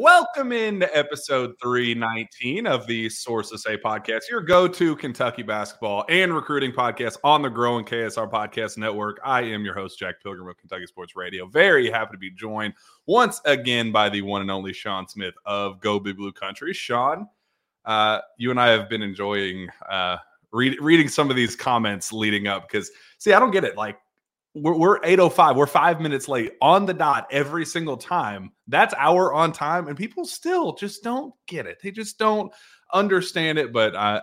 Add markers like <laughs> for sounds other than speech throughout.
Welcome into episode 319 of the Sources Say podcast, your go to Kentucky basketball and recruiting podcast on the growing KSR Podcast Network. I am your host, Jack Pilgrim of Kentucky Sports Radio. Very happy to be joined once again by the one and only Sean Smith of Go Big Blue Country. Sean, uh, you and I have been enjoying uh, read, reading some of these comments leading up because, see, I don't get it. Like, we're, we're 805 we're five minutes late on the dot every single time that's our on time and people still just don't get it they just don't understand it but i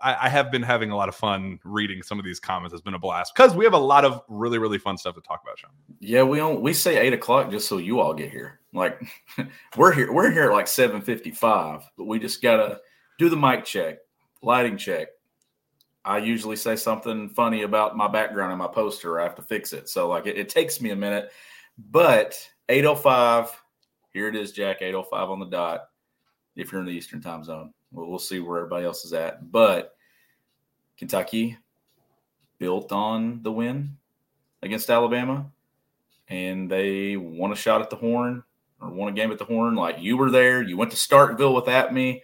I, have been having a lot of fun reading some of these comments. It's been a blast because we have a lot of really, really fun stuff to talk about, Sean. Yeah, we don't we say eight o'clock just so you all get here. Like <laughs> we're here, we're here at like seven fifty five, but we just gotta do the mic check, lighting check, I usually say something funny about my background in my poster. I have to fix it. So like it, it takes me a minute, but 805, here it is, Jack, 805 on the dot. If you're in the Eastern time zone, we'll, we'll see where everybody else is at. But Kentucky built on the win against Alabama and they won a shot at the horn or won a game at the horn. Like you were there, you went to Starkville without me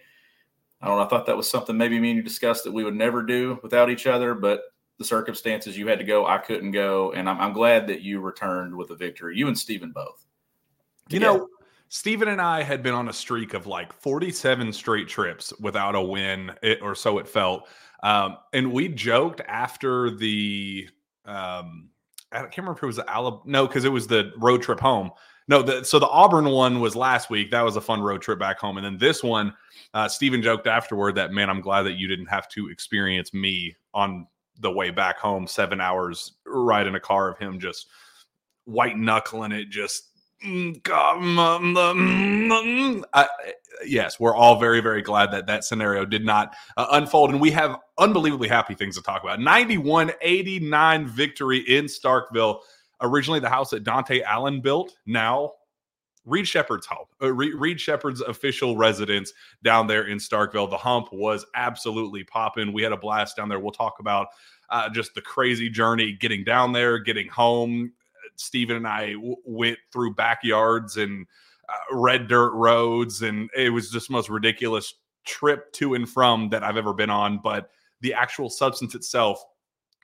I don't know. I thought that was something maybe me and you discussed that we would never do without each other, but the circumstances you had to go, I couldn't go, and I'm, I'm glad that you returned with a victory. You and Stephen both. You know, Stephen and I had been on a streak of like 47 straight trips without a win, it, or so it felt. Um, and we joked after the, um, I can't remember if it was the Alabama, no, because it was the road trip home. No, the, so the Auburn one was last week. That was a fun road trip back home. And then this one, uh, Stephen joked afterward that, man, I'm glad that you didn't have to experience me on the way back home, seven hours ride in a car of him just white knuckling it, just. Mm, mm, mm, I, yes, we're all very, very glad that that scenario did not uh, unfold. And we have unbelievably happy things to talk about. 91 89 victory in Starkville originally the house that Dante Allen built. Now Reed Sheppard's home, uh, Reed Sheppard's official residence down there in Starkville. The hump was absolutely popping. We had a blast down there. We'll talk about uh, just the crazy journey getting down there, getting home. Stephen and I w- went through backyards and uh, red dirt roads, and it was just the most ridiculous trip to and from that I've ever been on. But the actual substance itself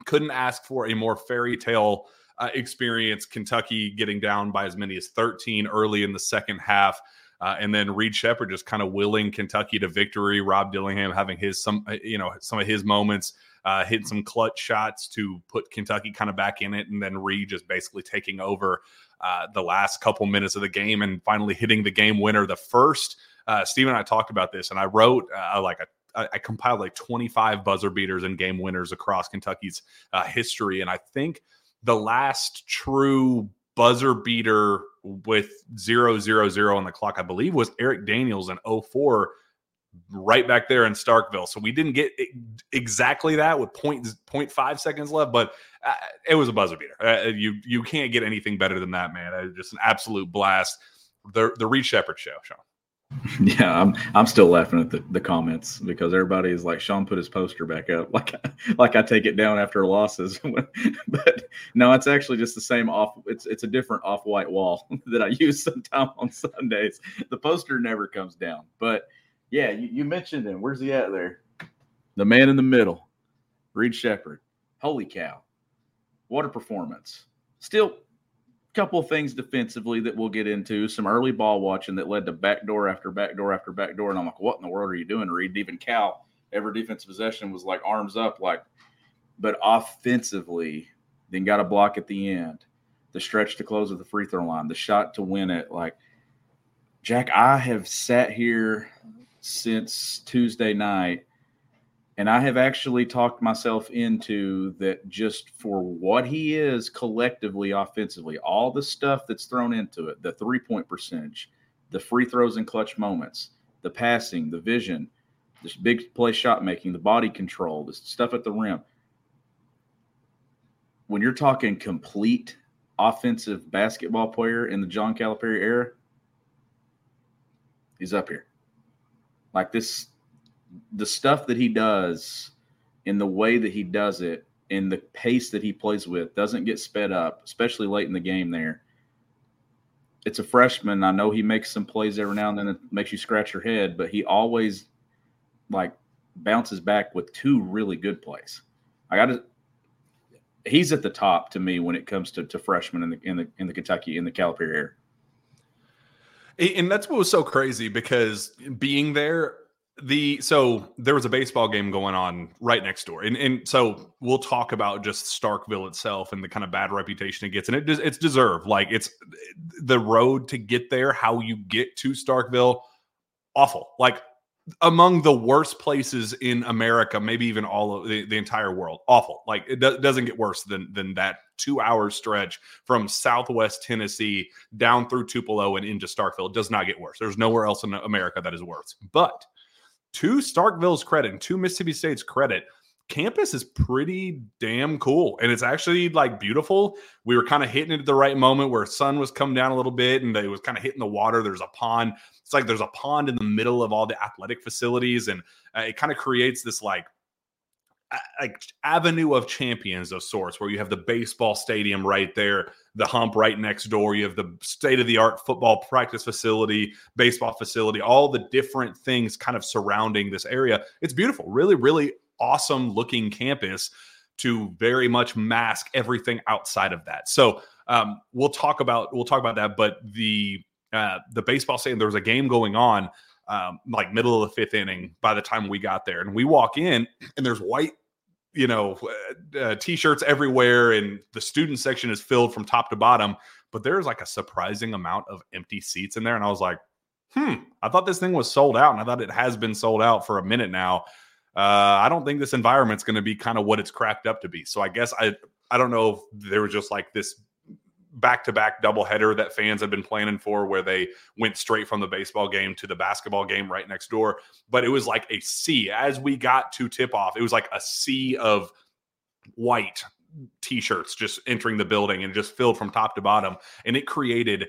couldn't ask for a more fairy tale uh, experience Kentucky getting down by as many as 13 early in the second half. Uh, and then Reed Sheppard just kind of willing Kentucky to victory. Rob Dillingham having his some uh, you know some of his moments, uh, hitting some clutch shots to put Kentucky kind of back in it, and then Reed just basically taking over uh, the last couple minutes of the game and finally hitting the game winner. The first, uh, Steve and I talked about this, and I wrote uh, like a I compiled like 25 buzzer beaters and game winners across Kentucky's uh, history, and I think the last true buzzer beater with zero zero zero on the clock, I believe, was Erik Daniels in 04 right back there in Starkville. So we didn't get exactly that with point point five seconds left, but uh, it was a buzzer beater. Uh, you you can't get anything better than that, man. Uh, just an absolute blast. The the Reed Sheppard show, Sean. <laughs> Yeah, I'm I'm still laughing at the, the comments because everybody is like Sean put his poster back up <laughs> like like I take it down after losses. <laughs> but no, it's actually just the same off it's it's a different off-white wall that I use sometime on Sundays. The poster never comes down. But yeah, you, you mentioned him. Where's he at there? The man in the middle, Reed Sheppard. Holy cow. What a performance. Still couple things defensively that we'll get into. Some early ball watching that led to backdoor after backdoor after backdoor, and I'm like, what in the world are you doing, Reed? Even Cal, every defensive possession was like arms up, like. But offensively, then got a block at the end, the stretch to close at the free throw line, the shot to win it. Like, Jack, I have sat here since Tuesday night and I have actually talked myself into that just for what he is collectively offensively, all the stuff that's thrown into it, the three point percentage, the free throws and clutch moments, the passing, the vision, this big play shot making, the body control, the stuff at the rim. When you're talking complete offensive basketball player in the John Calipari era, he's up here. Like this the stuff that he does in the way that he does it in the pace that he plays with doesn't get sped up, especially late in the game there. it's a freshman. I know he makes some plays every now and then that makes you scratch your head, but he always like bounces back with two really good plays. I got to. He's at the top to me when it comes to, to freshmen in the in the in the Kentucky in the Calipari area. And that's what was so crazy because being there, the so there was a baseball game going on right next door. And and so we'll talk about just starkville itself and the kind of bad reputation it gets. And it it's deserved. Like it's the road to get there how you get to starkville awful. Like among the worst places in america maybe even all of the, the entire world awful. Like it do, doesn't get worse than than that two hour stretch from southwest tennessee down through tupelo and into starkville. It does not get worse. There's nowhere else in america that is worse. But to Starkville's credit and to Mississippi State's credit, campus is pretty damn cool and it's actually like beautiful. We were kind of hitting it at the right moment where sun was coming down a little bit and it was kind of hitting the water. There's a pond. It's like there's a pond in the middle of all the athletic facilities and uh, it kind of creates this like like avenue of champions of sorts where you have the baseball stadium right there the hump right next door you have the state of the art football practice facility baseball facility all the different things kind of surrounding this area it's beautiful really really awesome looking campus to very much mask everything outside of that so um, we'll talk about we'll talk about that but the uh, the baseball stadium there was a game going on um, like middle of the fifth inning by the time we got there. And we walk in and there's white, you know, uh, uh, t-shirts everywhere, and the student section is filled from top to bottom. But there's like a surprising amount of empty seats in there, and I was like, hmm, I thought this thing was sold out, and I thought it has been sold out for a minute now. Uh, I don't think this environment's going to be kind of what it's cracked up to be. So I guess I I don't know if there was just like this back to back doubleheader that fans had been planning for, where they went straight from the baseball game to the basketball game right next door. But it was like a sea as we got to tip off. It was like a sea of white t-shirts just entering the building and just filled from top to bottom and it created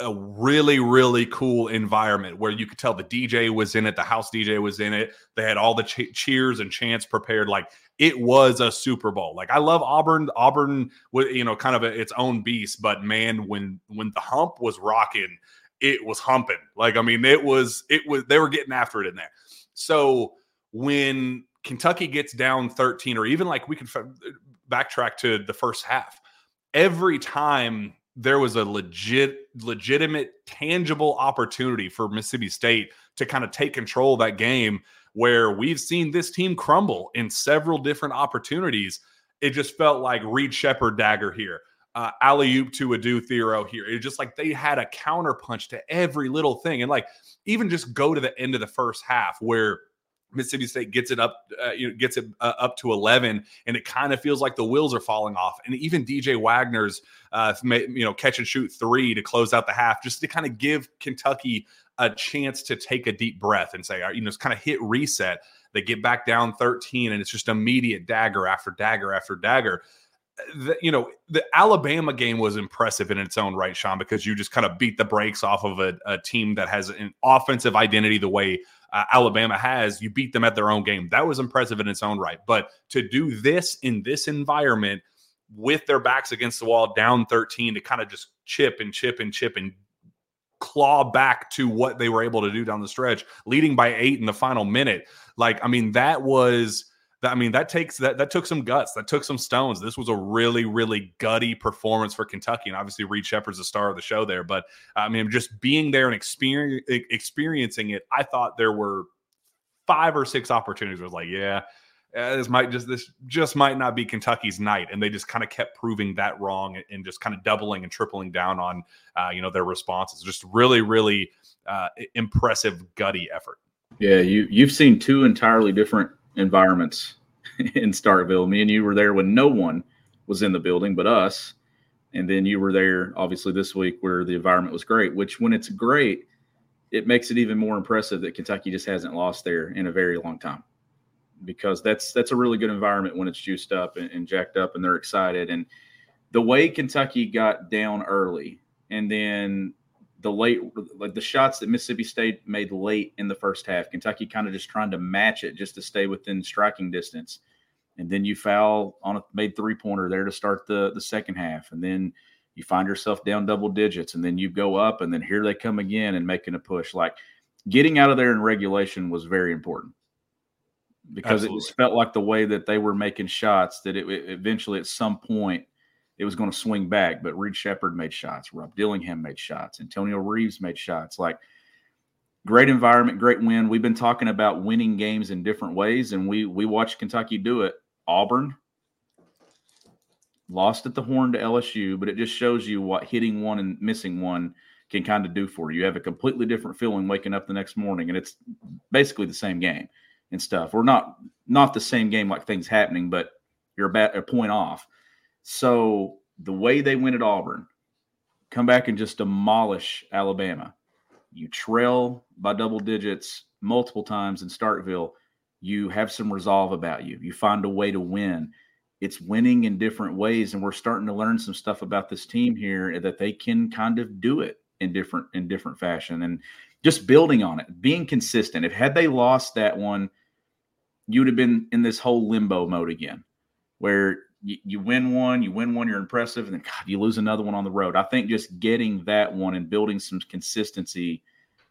a really really cool environment where you could tell the DJ was in it, the house DJ was in it. They had all the ch- cheers and chants prepared. Like it was a Super Bowl. Like I love Auburn. Auburn you know kind of a, its own beast, but man, when when the hump was rocking, it was humping. Like I mean, it was it was they were getting after it in there. So when Kentucky gets down 13, or even like we can f- backtrack to the first half, every time there was a legit, legitimate, tangible opportunity for Mississippi State to kind of take control of that game where we've seen this team crumble in several different opportunities. It just felt like Reed Sheppard dagger here, uh, alley oop to Adou Thiero here. It just like they had a counterpunch to every little thing. And like, even just go to the end of the first half where Mississippi State gets it up, uh, you know, gets it uh, up to 11, and it kind of feels like the wheels are falling off. And even DJ Wagner's, uh, you know, catch and shoot three to close out the half, just to kind of give Kentucky a chance to take a deep breath and say, you know, it's kind of hit reset. They get back down 13, and it's just immediate dagger after dagger after dagger. The, you know, the Alabama game was impressive in its own right, Sean, because you just kind of beat the brakes off of a, a team that has an offensive identity the way uh, Alabama has, you beat them at their own game. That was impressive in its own right. But to do this in this environment with their backs against the wall, down 13, to kind of just chip and chip and chip and claw back to what they were able to do down the stretch, leading by eight in the final minute. Like, I mean, that was that I mean that takes that that took some guts, that took some stones. This was a really really gutty performance for Kentucky, and obviously Reed Sheppard's the star of the show there. But I mean, just being there and experiencing it, I thought there were five or six opportunities. I was like, yeah, this might just this just might not be Kentucky's night, and they just kind of kept proving that wrong and just kind of doubling and tripling down on uh, you know their responses. Just really really uh, impressive gutty effort. Yeah, you you've seen two entirely different environments <laughs> in Starkville. Me and you were there when no one was in the building but us. And then you were there, obviously, this week where the environment was great, which when it's great, it makes it even more impressive that Kentucky just hasn't lost there in a very long time because that's that's a really good environment when it's juiced up and, and, jacked up and they're excited and the way Kentucky got down early and then the late like the shots that Mississippi State made late in the first half, Kentucky kind of just trying to match it just to stay within striking distance. And then you foul on a made three pointer there to start the the second half. And then You find yourself down double digits, and then you go up, and then here they come again and making a push. Like getting out of there in regulation was very important because Absolutely. it just felt like the way that they were making shots that it, it eventually at some point it was going to swing back. But Reed Sheppard made shots, Rob Dillingham made shots, Antonio Reeves made shots. Like great environment, great win. We've been talking about winning games in different ways, and we we watched Kentucky do it. Auburn lost at the horn to LSU, but it just shows you what hitting one and missing one can kind of do for you. You have a completely different feeling waking up the next morning, and it's basically the same game and stuff. We're not not the same game like things happening, but you're about a point off. So the way they win at Auburn, come back and just demolish Alabama. You trail by double digits multiple times in Starkville. You have some resolve about you. You find a way to win it's winning in different ways and we're starting to learn some stuff about this team here that they can kind of do it in different in different fashion and just building on it being consistent if had they lost that one you would have been in this whole limbo mode again where you, you win one you win one you're impressive and then god you lose another one on the road i think just getting that one and building some consistency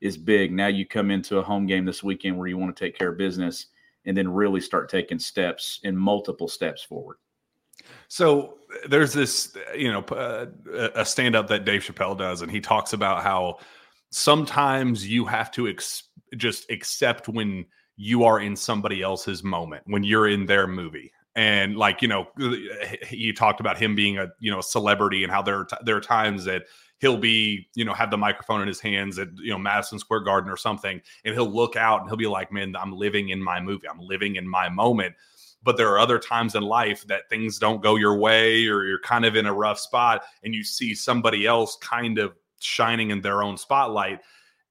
is big now you come into a home game this weekend where you want to take care of business and then really start taking steps in multiple steps forward. So there's this, you know, uh, a stand up that Dave Chappelle does, and he talks about how sometimes you have to ex- just accept when you are in somebody else's moment, when you're in their movie. And like you know, he talked about him being a you know a celebrity and how there are t- there are times that he'll be, you know, have the microphone in his hands at, you know, Madison Square Garden or something, and he'll look out and he'll be like, man, I'm living in my movie. I'm living in my moment. But there are other times in life that things don't go your way or you're kind of in a rough spot and you see somebody else kind of shining in their own spotlight.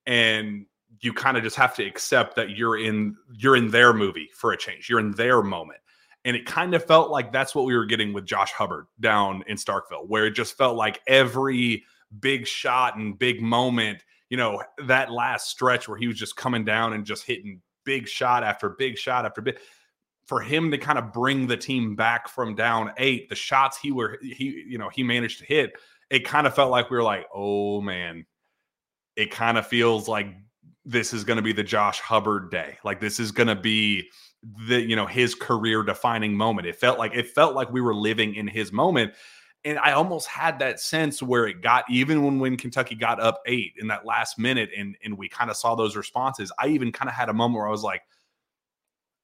And you kind of just have to accept that you're in you're in their movie for a change. You're in their moment. And it kind of felt like that's what we were getting with Josh Hubbard down in Starkville, where it just felt like every big shot and big moment. You know, that last stretch where he was just coming down and just hitting big shot after big shot after big for him to kind of bring the team back from down eight, the shots he were he you know he managed to hit, it kind of felt like we were like, oh man, it kind of feels like this is going to be the Josh Hubbard day. Like this is going to be the you know his career defining moment. It felt like it felt like we were living in his moment and I almost had that sense where it got even when when Kentucky got up eight in that last minute, and and we kind of saw those responses. I even kind of had a moment where I was like,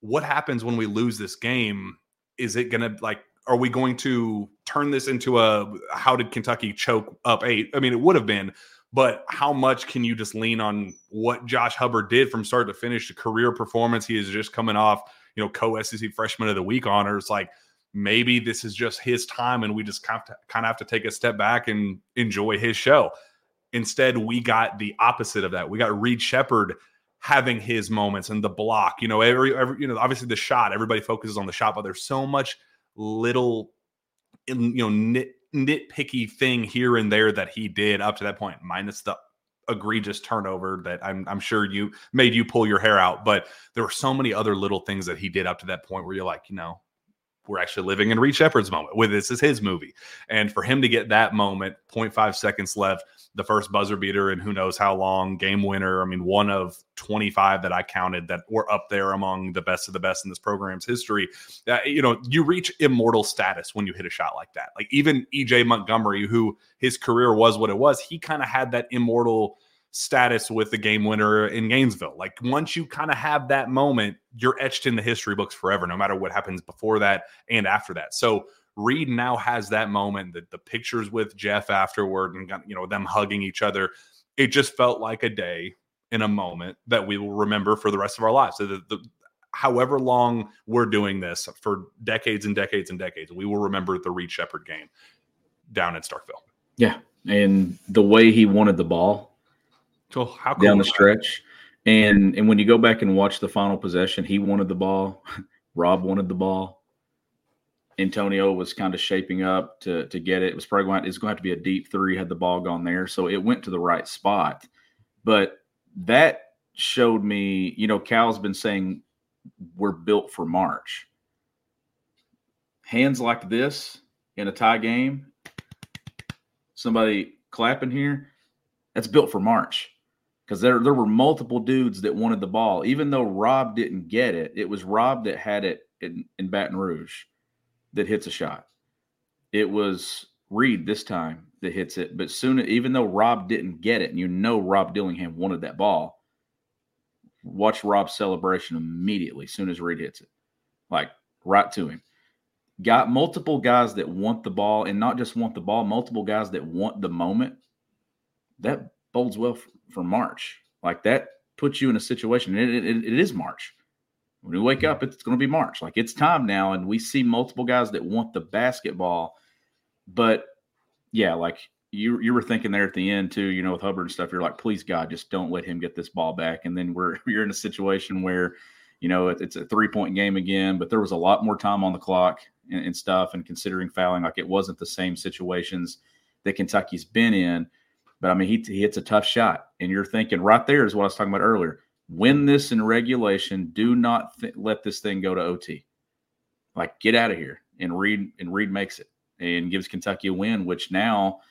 "What happens when we lose this game? Is it gonna like?" Are we going to turn this into a how did Kentucky choke up eight? I mean, it would have been, but how much can you just lean on what Josh Hubbard did from start to finish? The career performance he is just coming off, you know, co SEC Freshman of the Week honors. Like maybe this is just his time and we just kind of, have to take a step back and enjoy his show. Instead, we got the opposite of that. We got Reed Sheppard having his moments and the block. You know, every, every you know, obviously the shot. Everybody focuses on the shot, but there's so much little, you know, nit, nitpicky thing here and there that he did up to that point, minus the egregious turnover that I'm, I'm sure you made you pull your hair out. But there were so many other little things that he did up to that point where you're like, you know, we're actually living in Reed Sheppard's moment with this is his movie. And for him to get that moment, 0.5 seconds left, the first buzzer beater and who knows how long, game winner. I mean, one of 25 that I counted that were up there among the best of the best in this program's history. Uh, you know, you reach immortal status when you hit a shot like that. Like even EJ Montgomery, who his career was what it was, he kind of had that immortal status with the game winner in Gainesville. Like once you kind of have that moment, you're etched in the history books forever, no matter what happens before that and after that. So Reed now has that moment, the, the pictures with Jeff afterward and you know them hugging each other. It just felt like a day in a moment that we will remember for the rest of our lives. So the, the however long we're doing this for decades and decades and decades, we will remember the Reed Sheppard game down in Starkville. Yeah. And the way he wanted the ball how cool down the stretch. And and when you go back and watch the final possession, he wanted the ball. <laughs> Rob wanted the ball. Antonio was kind of shaping up to to get it. It was probably going. It's going to have to be a deep three had the ball gone there, so it went to the right spot. But that showed me, you know, Cal's been saying we're built for March. Hands like this in a tie game, somebody clapping here, that's built for March because there there were multiple dudes that wanted the ball. Even though Rob didn't get it, it was Rob that had it in, in Baton Rouge that hits a shot. It was Reed this time that hits it, but soon, even though Rob didn't get it, and you know Rob Dillingham wanted that ball, watch Rob's celebration immediately as soon as Reed hits it, like right to him. Got multiple guys that want the ball, and not just want the ball, multiple guys that want the moment. That bodes well for, for March. Like that puts you in a situation. It, it, it is March. When we wake up, it's going to be March. Like it's time now, and we see multiple guys that want the basketball. But yeah, like you you were thinking there at the end too, you know, with Hubbard and stuff. You're like, please God, just don't let him get this ball back. And then we're <laughs> you're in a situation where, you know, it, it's a three point game again, but there was a lot more time on the clock and, and stuff. And considering fouling, like it wasn't the same situations that Kentucky's been in. But I mean, he, he hits a tough shot, and you're thinking right there is what I was talking about earlier. Win this in regulation. Do not th- let this thing go to OT. Like, get out of here. And Reed and Reed makes it and gives Kentucky a win, which now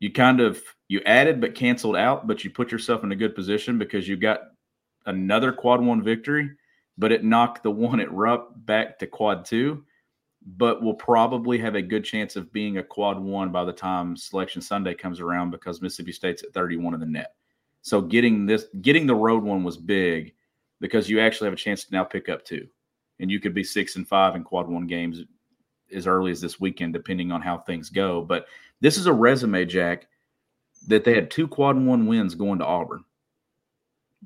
you kind of you added but canceled out, but you put yourself in a good position because you got another quad one victory, but it knocked the one at Rupp back to quad two but will probably have a good chance of being a quad one by the time selection Sunday comes around because Mississippi State's at 31 in the net. So getting this, getting the road one was big because you actually have a chance to now pick up two, and you could be six and five in quad one games as early as this weekend, depending on how things go. But this is a resume, Jack, that they had two quad one wins going to Auburn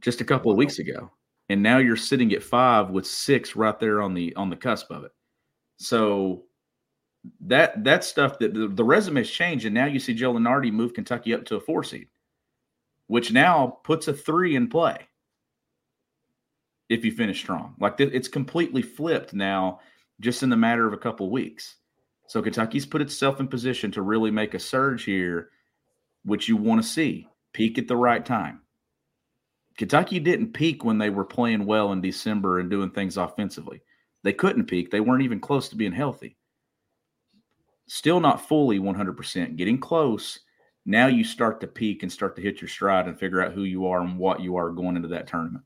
just a couple of weeks ago, and now you're sitting at five with six right there on the on the cusp of it. So that that stuff that the, the resumes change, and now you see Joe Lunardi move Kentucky up to a four seed, which now puts a three in play if you finish strong. Like it's completely flipped now, just in the matter of a couple weeks. So Kentucky's put itself in position to really make a surge here, which you want to see peak at the right time. Kentucky didn't peak when they were playing well in December and doing things offensively. They couldn't peak. They weren't even close to being healthy. Still not fully 100%, getting close. Now you start to peak and start to hit your stride and figure out who you are and what you are going into that tournament.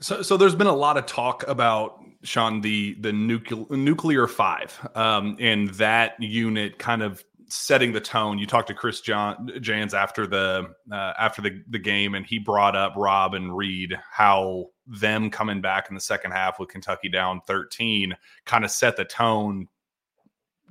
So, so there's been a lot of talk about Sean the the nuclear nuclear five, um, and that unit kind of setting the tone. You talked to Chris John Jans after the uh, after the the game, and he brought up Rob and Reed how them coming back in the second half with Kentucky down 13 kind of set the tone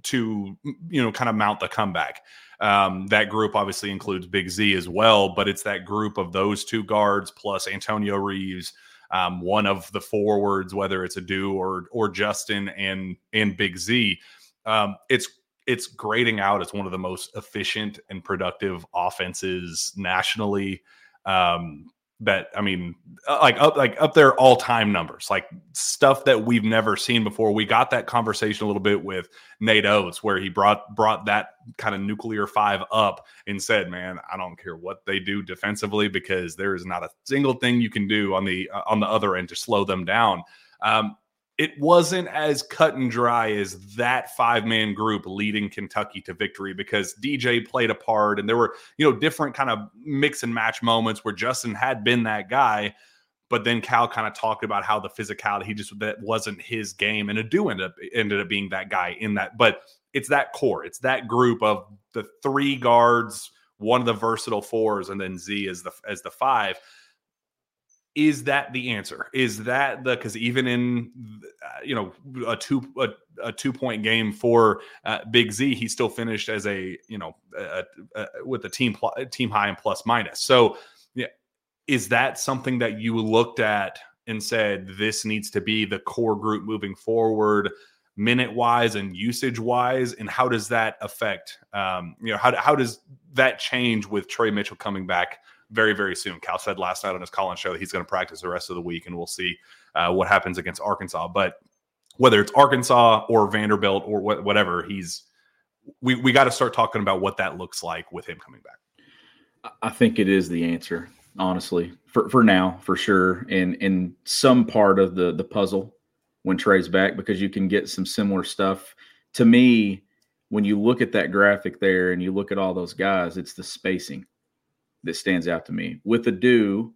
to you know kind of mount the comeback. Um, that group obviously includes Big Z as well, but it's that group of those two guards plus Antonio Reeves, um, one of the forwards, whether it's Adou or or Justin and and Big Z. Um, it's it's grading out as one of the most efficient and productive offenses nationally. Um, that I mean, uh, like up like up there all time numbers, like stuff that we've never seen before. We got that conversation a little bit with Nate Oats, where he brought brought that kind of nuclear five up and said, "Man, I don't care what they do defensively because there is not a single thing you can do on the uh, on the other end to slow them down." Um, it wasn't as cut and dry as that five man group leading Kentucky to victory because DJ played a part and there were, you know, different kind of mix and match moments where Justin had been that guy. But then Cal kind of talked about how the physicality, he just that wasn't his game. And Adou ended up ended up being that guy in that. But it's that core, it's that group of the three guards, one of the versatile fours, and then Z as the as the five is that the answer? Is that the because even in uh, you know a two a, a, two point game for uh, big z he still finished as a you know a, a, with the team pl- team high and plus minus. So yeah is that something that you looked at and said this needs to be the core group moving forward minute wise and usage wise and how does that affect um you know how, how does that change with Tre Mitchell coming back very, very soon. Cal said last night on his call-in show that he's going to practice the rest of the week, and we'll see uh, what happens against Arkansas. But whether it's Arkansas or Vanderbilt or wh- whatever, he's we we got to start talking about what that looks like with him coming back. I think it is the answer, honestly, for for now, for sure, and in some part of the the puzzle when Tre's back because you can get some similar stuff. To me, when you look at that graphic there and you look at all those guys, it's the spacing that stands out to me. With Adou,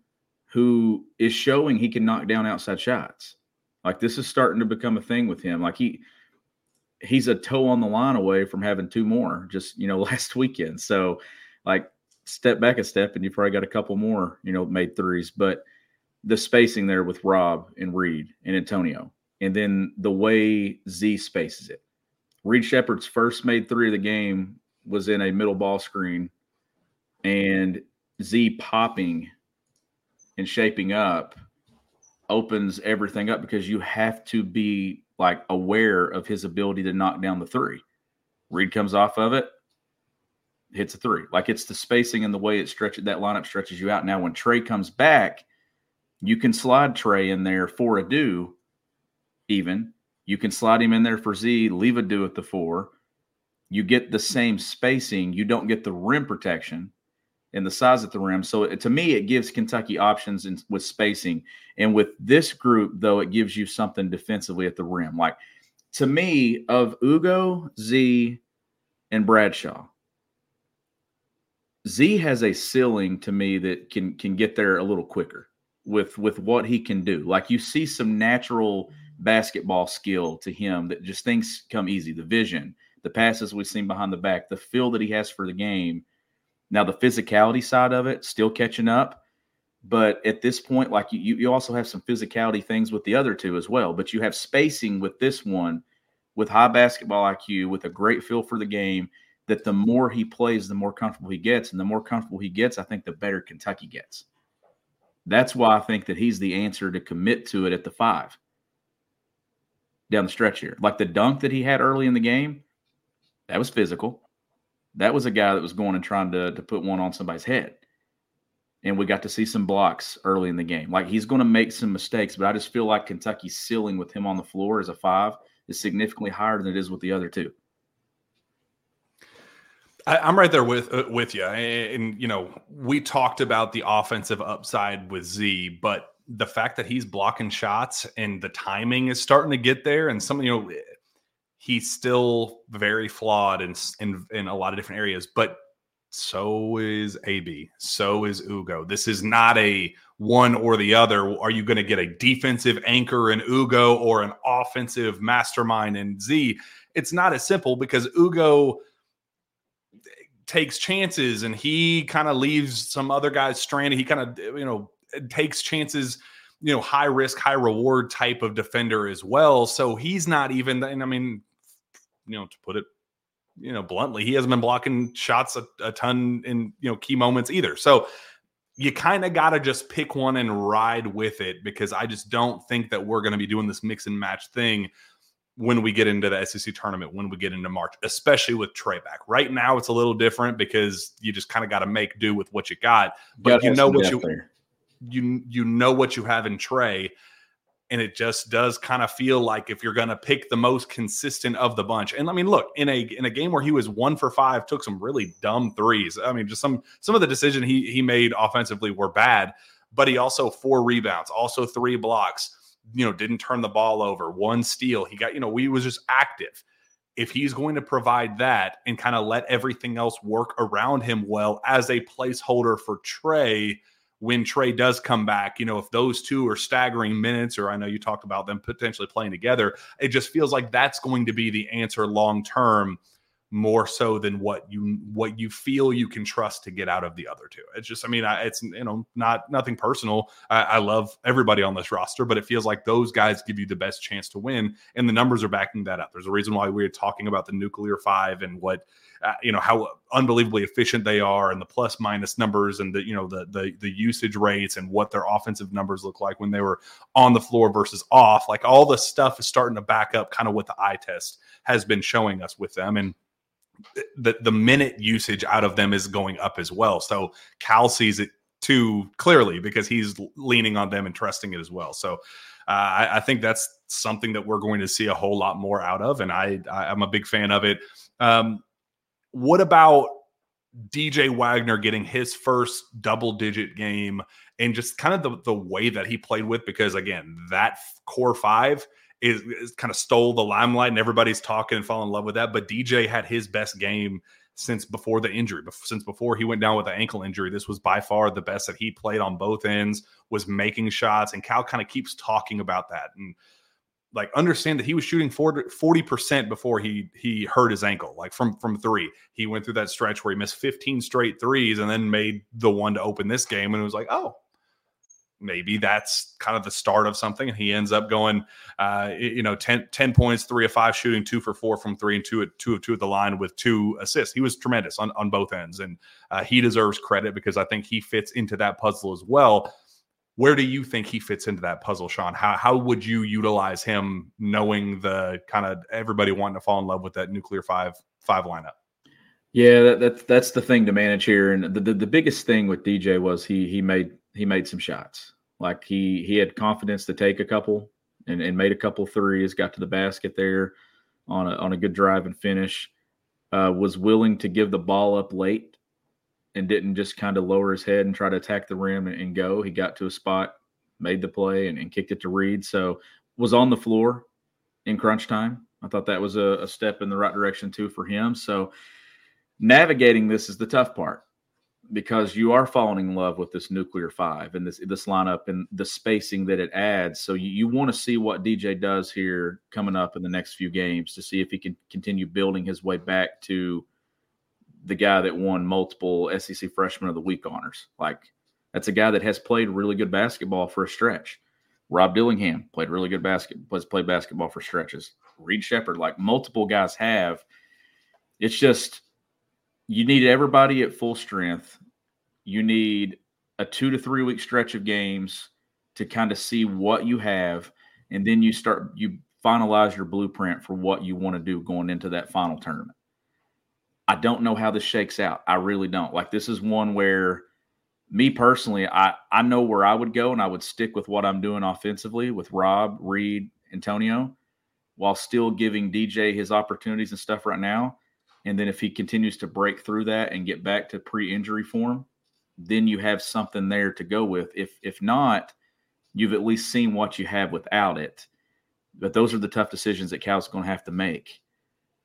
who is showing he can knock down outside shots. Like this is starting to become a thing with him. Like he he's a toe on the line away from having two more just, you know, <laughs> last weekend. So like step back a step and you probably got a couple more, you know, made threes. But the spacing there with Rob and Reed and Antonio, and then the way Z spaces it. Reed Sheppard's first made three of the game was in a middle ball screen, and Z popping and shaping up opens everything up because you have to be like aware of his ability to knock down the three. Reed comes off of it, hits a three. Like it's the spacing and the way it stretches that lineup stretches you out. Now, when Tre comes back, you can slide Tre in there for Adou, even. You can slide him in there for Z, leave Adou at the four. You get the same spacing. You don't get the rim protection and the size at the rim. So to me, it gives Kentucky options in, with spacing. And with this group, though, it gives you something defensively at the rim. Like to me, of Ugo, Z, and Bradshaw, Z has a ceiling to me that can can get there a little quicker with with what he can do. Like you see some natural basketball skill to him that just things come easy. The vision, the passes we've seen behind the back, the feel that he has for the game. Now the physicality side of it still catching up, but at this point, like you, you also have some physicality things with the other two as well. But you have spacing with this one, with high basketball IQ, with a great feel for the game. That the more he plays, the more comfortable he gets, and the more comfortable he gets, I think the better Kentucky gets. That's why I think that he's the answer to commit to it at the five down the stretch here. Like the dunk that he had early in the game, that was physical. That was a guy that was going and trying to, to put one on somebody's head. And we got to see some blocks early in the game. Like he's going to make some mistakes, but I just feel like Kentucky's ceiling with him on the floor as a five is significantly higher than it is with the other two. I, am right there with uh, with you, and you know we talked about the offensive upside with Z, but the fact that he's blocking shots and the timing is starting to get there, and some you know he's still very flawed in in, in a lot of different areas, but so is AB, so is Ugo. This is not a one or the other. Are you going to get a defensive anchor in Ugo or an offensive mastermind in Z? It's not as simple because Ugo eh, takes chances and he kind of leaves some other guys stranded. He kind of, eh, you know, takes chances, you know, high risk, high reward type of defender as well. So he's not even, and I mean, you know, to put it, you know, bluntly, he hasn't been blocking shots a, a ton in, you know, key moments either. So you kind of got to just pick one and ride with it because I just don't think that we're going to be doing this mix and match thing when we get into the SEC tournament, when we get into March, especially with Tre back. Right now, it's a little different because you just kind of got to make do with what you got. But you know what you there. you you know what you have in Tre, and it just does kind of feel like if you're going to pick the most consistent of the bunch. And I mean, look in a in a game where he was one for five, took some really dumb threes. I mean, just some some of the decision he he made offensively were bad, but he also four rebounds, also three blocks you know, didn't turn the ball over, one steal. He got, you know, he was just active. If he's going to provide that and kind of let everything else work around him well as a placeholder for Tre, when Tre does come back, you know, if those two are staggering minutes, or I know you talked about them potentially playing together, it just feels like that's going to be the answer long term more so than what you what you feel you can trust to get out of the other two. It's just, I mean, I, it's you know not nothing personal. I, I, love everybody on this roster, but it feels like those guys give you the best chance to win, and the numbers are backing that up. There's a reason why we are talking about the nuclear five and what uh, you know how unbelievably efficient they are, and the plus minus numbers, and the you know the the the usage rates, and what their offensive numbers look like when they were on the floor versus off. Like all the stuff is starting to back up kind of what the eye test has been showing us with them, and the the minute usage out of them is going up as well. So Cal sees it too clearly because he's leaning on them and trusting it as well. So uh, I, I, think that's something that we're going to see a whole lot more out of, and I, I am a big fan of it. Um, what about DJ Wagner getting his first double digit game and just kind of the, the way that he played with? Because again, that core five is, is kind of stole the limelight and everybody's talking and falling in love with that. But DJ had his best game since before the injury, since before he went down with the ankle injury. This was by far the best that he played on both ends, was making shots. And Cal kind of keeps talking about that. And like understand that he was shooting 40 percent before he he hurt his ankle like from from three he went through that stretch where he missed 15 straight threes and then made the one to open this game and it was like oh maybe that's kind of the start of something. And he ends up going, uh, you know, 10, 10, points, three of five shooting, two for four from three, and two, at two of two at the line with two assists. He was tremendous on, on both ends. And uh, he deserves credit because I think he fits into that puzzle as well. Where do you think he fits into that puzzle, Sean? How, how would you utilize him knowing the kind of everybody wanting to fall in love with that nuclear five five lineup? Yeah, that, that's that's the thing to manage here, and the, the, the biggest thing with DJ was he he made he made some shots. Like he he had confidence to take a couple and, and made a couple threes, got to the basket there on a on a good drive and finish. Uh, was willing to give the ball up late and didn't just kind of lower his head and try to attack the rim and, and go. He got to a spot, made the play, and, and, kicked it to Reed. So was on the floor in crunch time. I thought that was a, a step in the right direction too for him. So navigating this is the tough part because you are falling in love with this nuclear five and this this lineup and the spacing that it adds. So you, you want to see what DJ does here coming up in the next few games to see if he can continue building his way back to the guy that won multiple SEC Freshman of the Week honors. Like that's a guy that has played really good basketball for a stretch. Rob Dillingham played really good basketball, played basketball for stretches. Reed Sheppard, like multiple guys have. It's just you need everybody at full strength. You need a two to three week stretch of games to kind of see what you have, and then you start you finalize your blueprint for what you want to do going into that final tournament. I don't know how this shakes out. I really don't. Like this is one where me personally, I I know where I would go and I would stick with what I'm doing offensively with Rob, Reed, Antonio, while still giving DJ his opportunities and stuff right now. And then if he continues to break through that and get back to pre-injury form, then you have something there to go with. If if not, you've at least seen what you have without it. But those are the tough decisions that Cal's going to have to make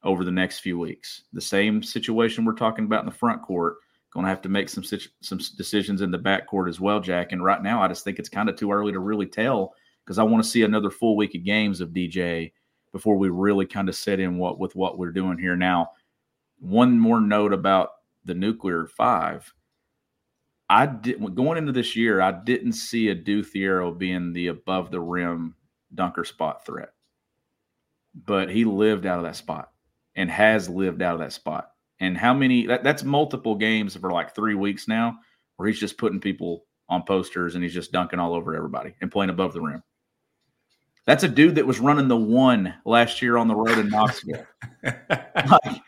over the next few weeks. The same situation we're talking about in the front court, going to have to make some some decisions in the back court as well, Jack. And right now, I just think it's kind of too early to really tell because I want to see another full week of games of DJ before we really kind of set in what with what we're doing here now one more note about the nuclear five. I did going into this year, I didn't see Adou Thiero being the above the rim dunker spot threat. But he lived out of that spot and has lived out of that spot. And how many that, that's multiple games for like three weeks now where he's just putting people on posters and he's just dunking all over everybody and playing above the rim. That's a dude that was running the one last year on the road in Knoxville. <laughs> like,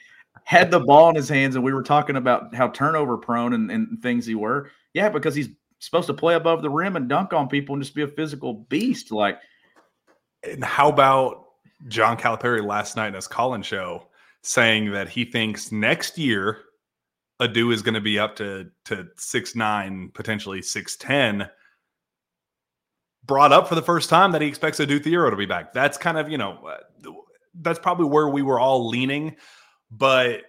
had the ball in his hands and we were talking about how turnover prone and, and things he were. Yeah, because he's supposed to play above the rim and dunk on people and just be a physical beast. Like, and how about John Calipari last night in his call-in show saying that he thinks next year Adou is going to be up to to six nine, potentially six ten. Brought up for the first time that he expects Adou Thiero to be back. That's kind of you know uh, that's probably where we were all leaning but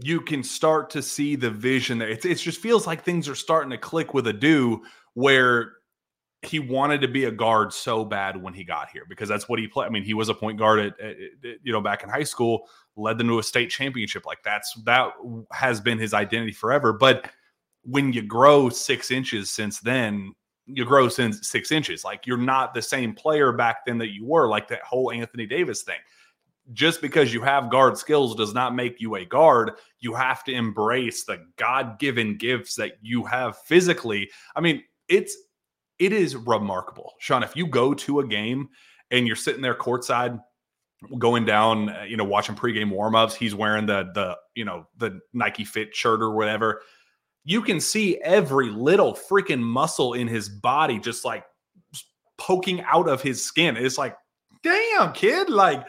you can start to see the vision there. It, it just feels like things are starting to click with Adou where he wanted to be a guard so bad when he got here because that's what he played. I mean, he was a point guard at, at, at, you know back in high school, led them to a state championship. Like that's that has been his identity forever. But when you grow six inches since then, you grow since six inches. Like you're not the same player back then that you were. Like that whole Anthony Davis thing just because you have guard skills does not make you a guard. You have to embrace the God given gifts that you have physically. I mean, it's it is remarkable, Sean. If you go to a game and you're sitting there courtside, going down, uh, you know, watching pregame warmups, he's wearing the the you know the Nike Fit shirt or whatever. You can see every little freaking muscle in his body just like poking out of his skin. It's like, damn, kid, like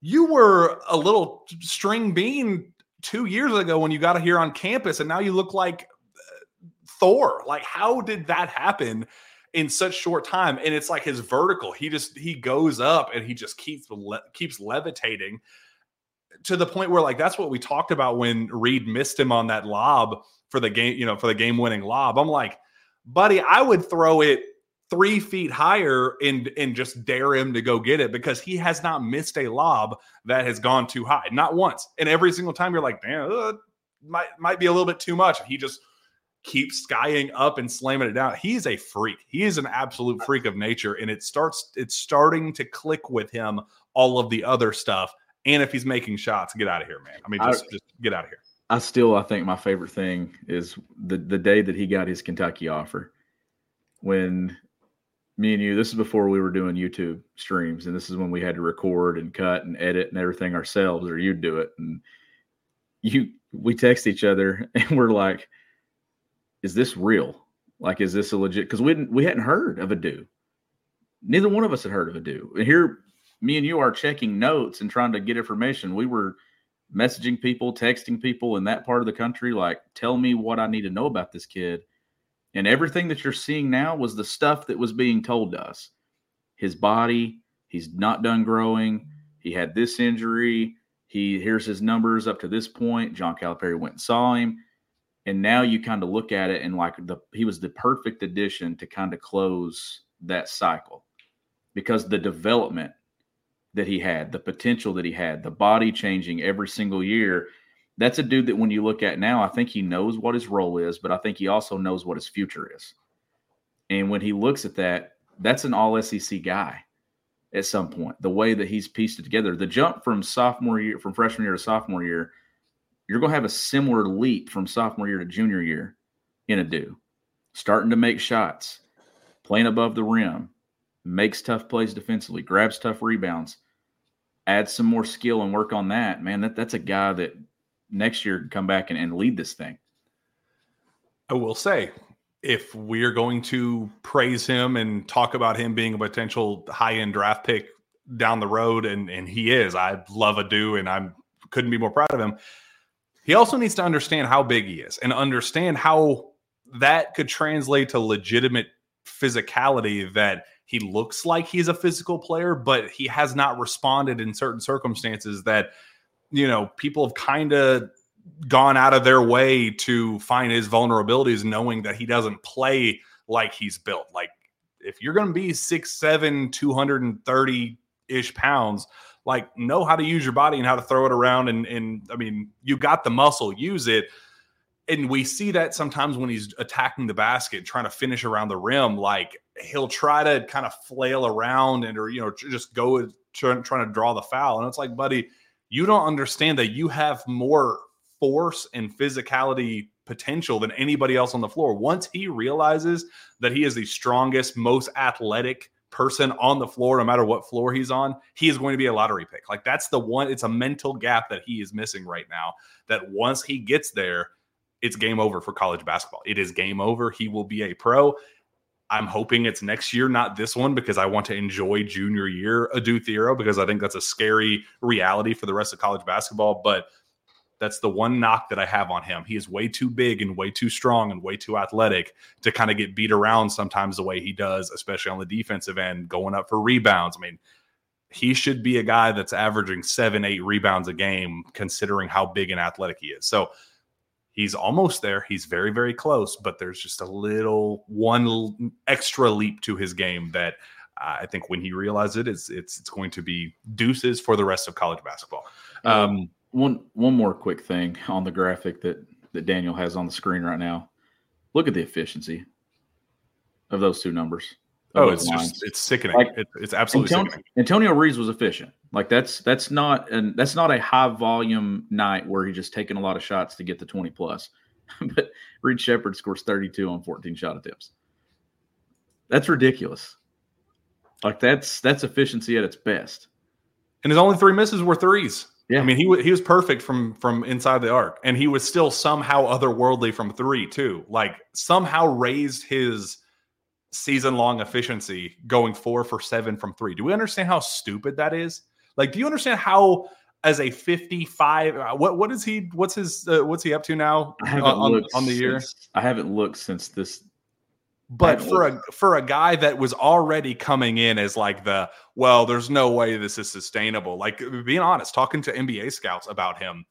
you were a little string bean two years ago when you got here on campus, and now you look like uh, Thor. Like, how did that happen? in such short time and it's like his vertical he just he goes up and he just keeps le- keeps levitating to the point where like that's what we talked about when Reed missed him on that lob for the game you know for the game winning lob I'm like buddy I would throw it three feet higher and and just dare him to go get it because he has not missed a lob that has gone too high not once and every single time you're like damn uh, might might be a little bit too much he just keeps skying up and slamming it down. He's a freak. He is an absolute freak of nature, and it starts. It's starting to click with him. All of the other stuff, and if he's making shots, get out of here, man. I mean, just, I, just get out of here. I still, I think my favorite thing is the the day that he got his Kentucky offer. When me and you, this is before we were doing YouTube streams, and this is when we had to record and cut and edit and everything ourselves, or you'd do it. And you, we text each other, <laughs> and we're like is this real? Like, is this a legit? Because we we hadn't heard of Adou. Neither one of us had heard of Adou. And here, me and you are checking notes and trying to get information. We were messaging people, texting people in that part of the country, like, tell me what I need to know about this kid. And everything that you're seeing now was the stuff that was being told to us. His body, he's not done growing. He had this injury. He here's his numbers up to this point. John Calipari went and saw him and now you kind of look at it and like the he was the perfect addition to kind of close that cycle because the development that he had, the potential that he had, the body changing every single year. That's a dude that when you look at now, I think he knows what his role is, but I think he also knows what his future is. And when he looks at that, that's an all SEC guy at some point. The way that he's pieced it together, the jump from sophomore year, from freshman year to sophomore year, you're going to have a similar leap from sophomore year to junior year in Adou. Starting to make shots, playing above the rim, makes tough plays defensively, grabs tough rebounds, adds some more skill and work on that. Man, that, that's a guy that next year come back and, and lead this thing. I will say, if we're going to praise him and talk about him being a potential high end draft pick down the road, and and he is, I love Adou, and I couldn't be more proud of him. He also needs to understand how big he is and understand how that could translate to legitimate physicality that he looks like he's a physical player, but he has not responded in certain circumstances that, you know, people have kind of gone out of their way to find his vulnerabilities, knowing that he doesn't play like he's built. Like, if you're going to be six, seven, 230 ish pounds, like know how to use your body and how to throw it around and and I mean you got the muscle use it and we see that sometimes when he's attacking the basket trying to finish around the rim like he'll try to kind of flail around and or you know just go trying, trying to draw the foul and it's like buddy you don't understand that you have more force and physicality potential than anybody else on the floor once he realizes that he is the strongest most athletic person on the floor, no matter what floor he's on, he is going to be a lottery pick. Like that's the one, it's a mental gap that he is missing right now. That once he gets there, it's game over for college basketball. It is game over. He will be a pro. I'm hoping it's next year, not this one, because I want to enjoy junior year Adou Thiero because I think that's a scary reality for the rest of college basketball. But that's the one knock that I have on him. He is way too big and way too strong and way too athletic to kind of get beat around sometimes the way he does, especially on the defensive end, going up for rebounds. I mean, he should be a guy that's averaging seven, eight rebounds a game, considering how big and athletic he is. So he's almost there. He's very, very close, but there's just a little one extra leap to his game that uh, I think when he realizes it, it's it's it's going to be deuces for the rest of college basketball. Um, one one more quick thing on the graphic that that Daniel has on the screen right now. Look at the efficiency of those two numbers. Oh, it's lines. just it's sickening. Like, it, it's absolutely Antonio, sickening. Antonio Reeves was efficient. Like that's that's not and that's not a high volume night where he's just taking a lot of shots to get to 20 plus. <laughs> but Reed Sheppard scores 32 on 14 shot attempts. That's ridiculous. Like that's that's efficiency at its best. And his only three misses were threes. Yeah, I mean he he was perfect from from inside the arc, and he was still somehow otherworldly from three too. Like somehow raised his season long efficiency, going four for seven from three. Do we understand how stupid that is? Like, do you understand how as a 55 uh, what what is he what's his uh, what's he up to now I haven't on, looked on the year since, i haven't looked since this But for a for a guy that was already coming in as like the well, there's no way this is sustainable. Like being honest, talking to NBA scouts about him,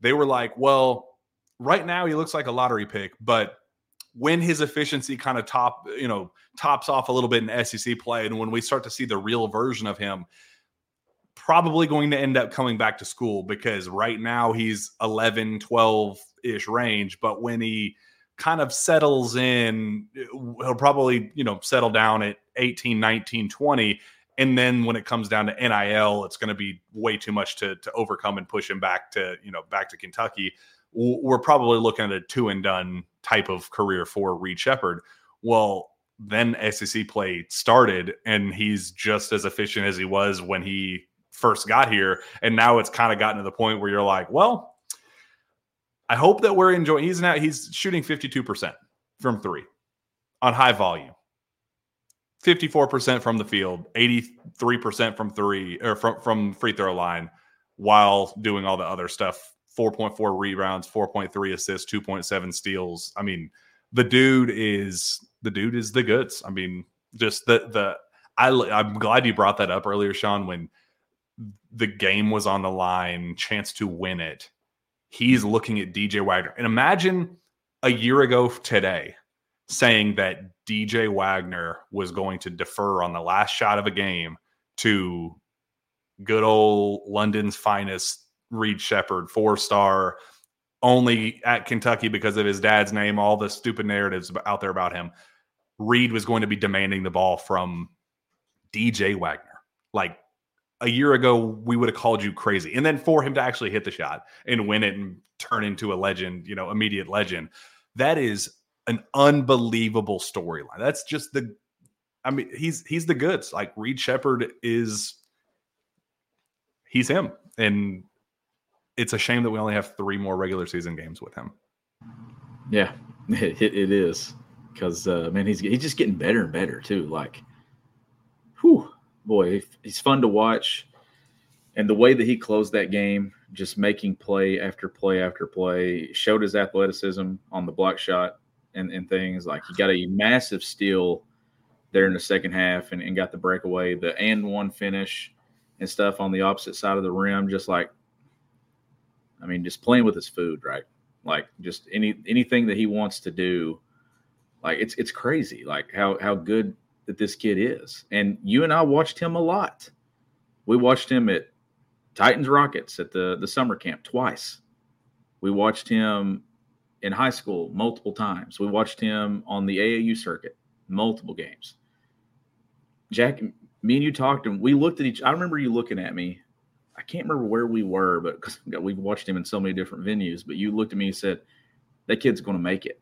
they were like, well, right now he looks like a lottery pick, but when his efficiency kind of top, you know, tops off a little bit in SEC play, and when we start to see the real version of him, probably going to end up coming back to school because right now he's 11, 12 ish range. But when he kind of settles in, he'll probably, you know, settle down at 18, 19, 20. And then when it comes down to NIL, it's going to be way too much to, to overcome and push him back to, you know, back to Kentucky. We're probably looking at a two and done type of career for Reed Sheppard. Well, then SEC play started, and he's just as efficient as he was when he first got here. And now it's kind of gotten to the point where you're like, well, I hope that we're enjoying. He's now he's shooting 52% from three on high volume. 54% from the field, 83% from three or from, from free throw line while doing all the other stuff 4.4 rebounds, 4.3 assists, 2.7 steals. I mean, the dude is the dude is the goods. I mean, just the the I I'm glad you brought that up earlier, Sean, when the game was on the line, chance to win it. He's looking at DJ Wagner. And imagine a year ago today saying that DJ Wagner was going to defer on the last shot of a game to good old London's finest Reed Sheppard, four star, only at Kentucky because of his dad's name, all the stupid narratives out there about him. Reed was going to be demanding the ball from DJ Wagner. Like a year ago, we would have called you crazy. And then for him to actually hit the shot and win it and turn into a legend, you know, immediate legend, that is an unbelievable storyline. That's just the I mean, he's he's the goods. Like Reed Sheppard is he's him. And it's a shame that we only have three more regular season games with him. Yeah, <laughs> it, it is because uh, man, he's he's just getting better and better too. Like, whew, boy, he's fun to watch, and the way that he closed that game, just making play after play after play, showed his athleticism on the block shot and, and things. Like he got a massive steal there in the second half and, and got the breakaway, the and one finish and stuff on the opposite side of the rim, just like I mean, just playing with his food, right? Like just any anything that he wants to do, like it's it's crazy, like how how good that this kid is. And you and I watched him a lot. We watched him at Titans Rockets at the the summer camp twice. We watched him in high school multiple times. We watched him on the AAU circuit multiple games. Jack, me and you talked, and we looked at each. I remember you looking at me I can't remember where we were, but because <laughs> we've watched him in so many different venues. But you looked at me and said, "That kid's going to make it.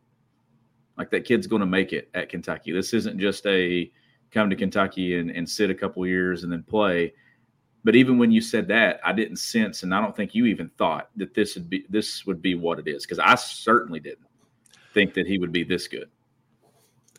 Like that kid's going to make it at Kentucky. This isn't just a come to Kentucky and, and sit a couple years and then play." But even when you said that, I didn't sense, and I don't think you even thought that this would be this would be what it is because I certainly didn't think that he would be this good.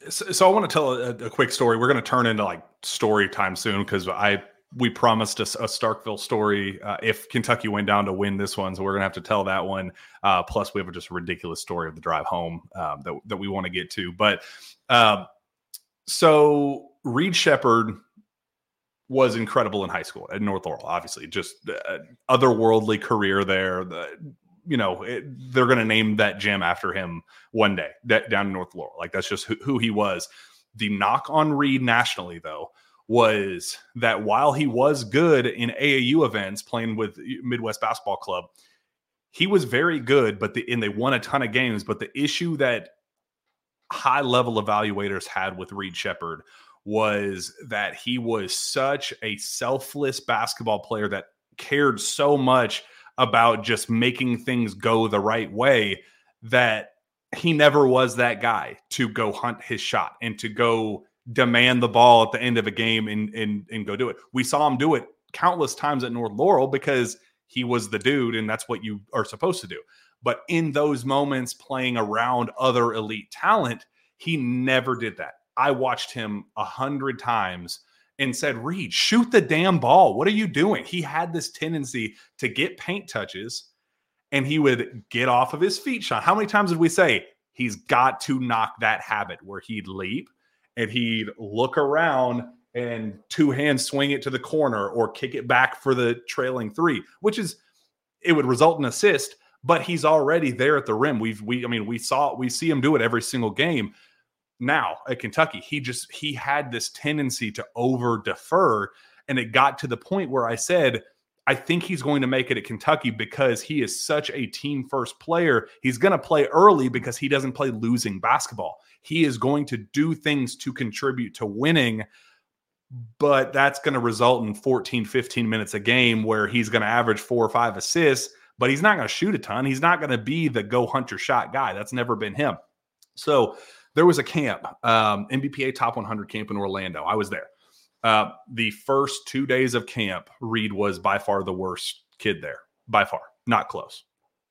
So, so I want to tell a, a quick story. We're going to turn into like story time soon because I we promised a, a Starkville story uh, if Kentucky went down to win this one, so we're gonna have to tell that one. Uh, plus, we have a just ridiculous story of the drive home um, that that we want to get to. But um, so Reed Sheppard was incredible in high school at North Laurel. Obviously, just uh, otherworldly career there. The, you know, it, they're going to name that gym after him one day that, down in North Laurel. Like that's just who, who he was. The knock on Reed nationally, though, was that while he was good in AAU events playing with Midwest Basketball Club, he was very good, but the and they won a ton of games. But the issue that high level evaluators had with Reed Sheppard was that he was such a selfless basketball player that cared so much about just making things go the right way that he never was that guy to go hunt his shot and to go demand the ball at the end of a game and and and go do it. We saw him do it countless times at North Laurel because he was the dude and that's what you are supposed to do. But in those moments playing around other elite talent, he never did that. I watched him a hundred times and said, Reed, shoot the damn ball. What are you doing? He had this tendency to get paint touches and he would get off of his feet shot. How many times did we say, He's got to knock that habit where he'd leap and he'd look around and two hands swing it to the corner or kick it back for the trailing three, which is it would result in assist, but he's already there at the rim. We've we I mean we saw we see him do it every single game. Now at Kentucky, he just he had this tendency to over defer, and it got to the point where I said, I think he's going to make it at Kentucky because he is such a team first player. He's going to play early because he doesn't play losing basketball. He is going to do things to contribute to winning, but that's going to result in 14, 15 minutes a game where he's going to average four or five assists, but he's not going to shoot a ton. He's not going to be the go hunter shot guy. That's never been him. So there was a camp, um, NBPA Top 100 camp in Orlando. I was there. Uh, the first two days of camp, Reed was by far the worst kid there, by far, not close.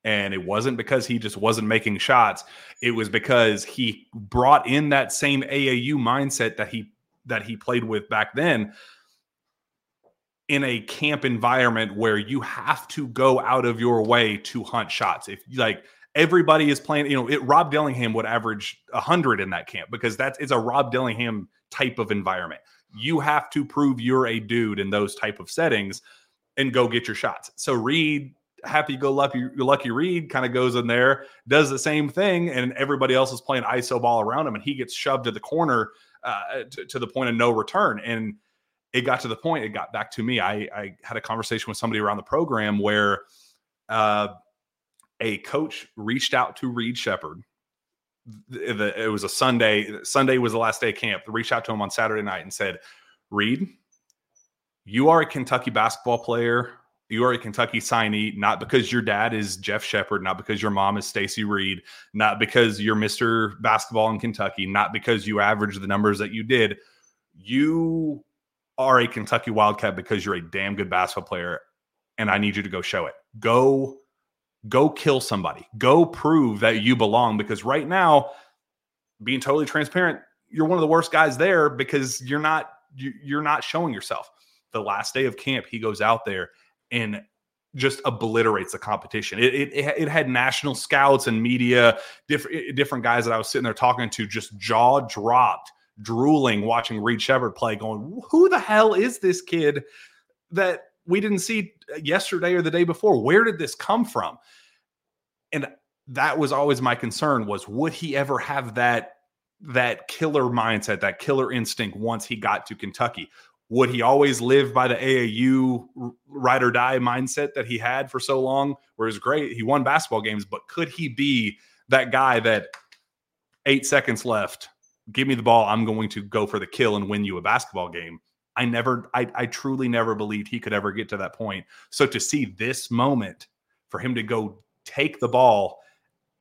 And it wasn't because he just wasn't making shots. It was because he brought in that same AAU mindset that he that he played with back then in a camp environment where you have to go out of your way to hunt shots. If like everybody is playing, you know, it Rob Dillingham would average 100 in that camp because that's it's a Rob Dillingham type of environment you have to prove you're a dude in those type of settings and go get your shots. So Reed, happy go lucky, lucky Reed kind of goes in there, does the same thing, and everybody else is playing ISO ball around him, and he gets shoved to the corner uh, to, to, the point of no return. And it got to the point, it got back to me. I, I had a conversation with somebody around the program where uh, a coach reached out to Reed Sheppard the, it was a Sunday. Sunday was the last day of camp. Reached out to him on Saturday night and said, "Reed, you are a Kentucky basketball player. You are a Kentucky signee, not because your dad is Jeff Sheppard, not because your mom is Stacey Reed, not because you're Mr. Basketball in Kentucky, not because you average the numbers that you did. You are a Kentucky Wildcat because you're a damn good basketball player, and I need you to go show it. Go go kill somebody. Go prove that you belong because right now being totally transparent you're one of the worst guys there because you're not you're not showing yourself. The last day of camp he goes out there and just obliterates the competition. It, it, it had national scouts and media different different guys that i was sitting there talking to just jaw dropped drooling watching reed sheppard play going who the hell is this kid that we didn't see uh, yesterday or the day before. Where did this come from? And that was always my concern was would he ever have that that killer mindset, that killer instinct once he got to Kentucky? Would he always live by the AAU ride or die mindset that he had for so long, where it was great? He won basketball games, but could he be that guy that eight seconds left, give me the ball, I'm going to go for the kill and win you a basketball game? I never, I, I truly never believed he could ever get to that point. So to see this moment for him to go take the ball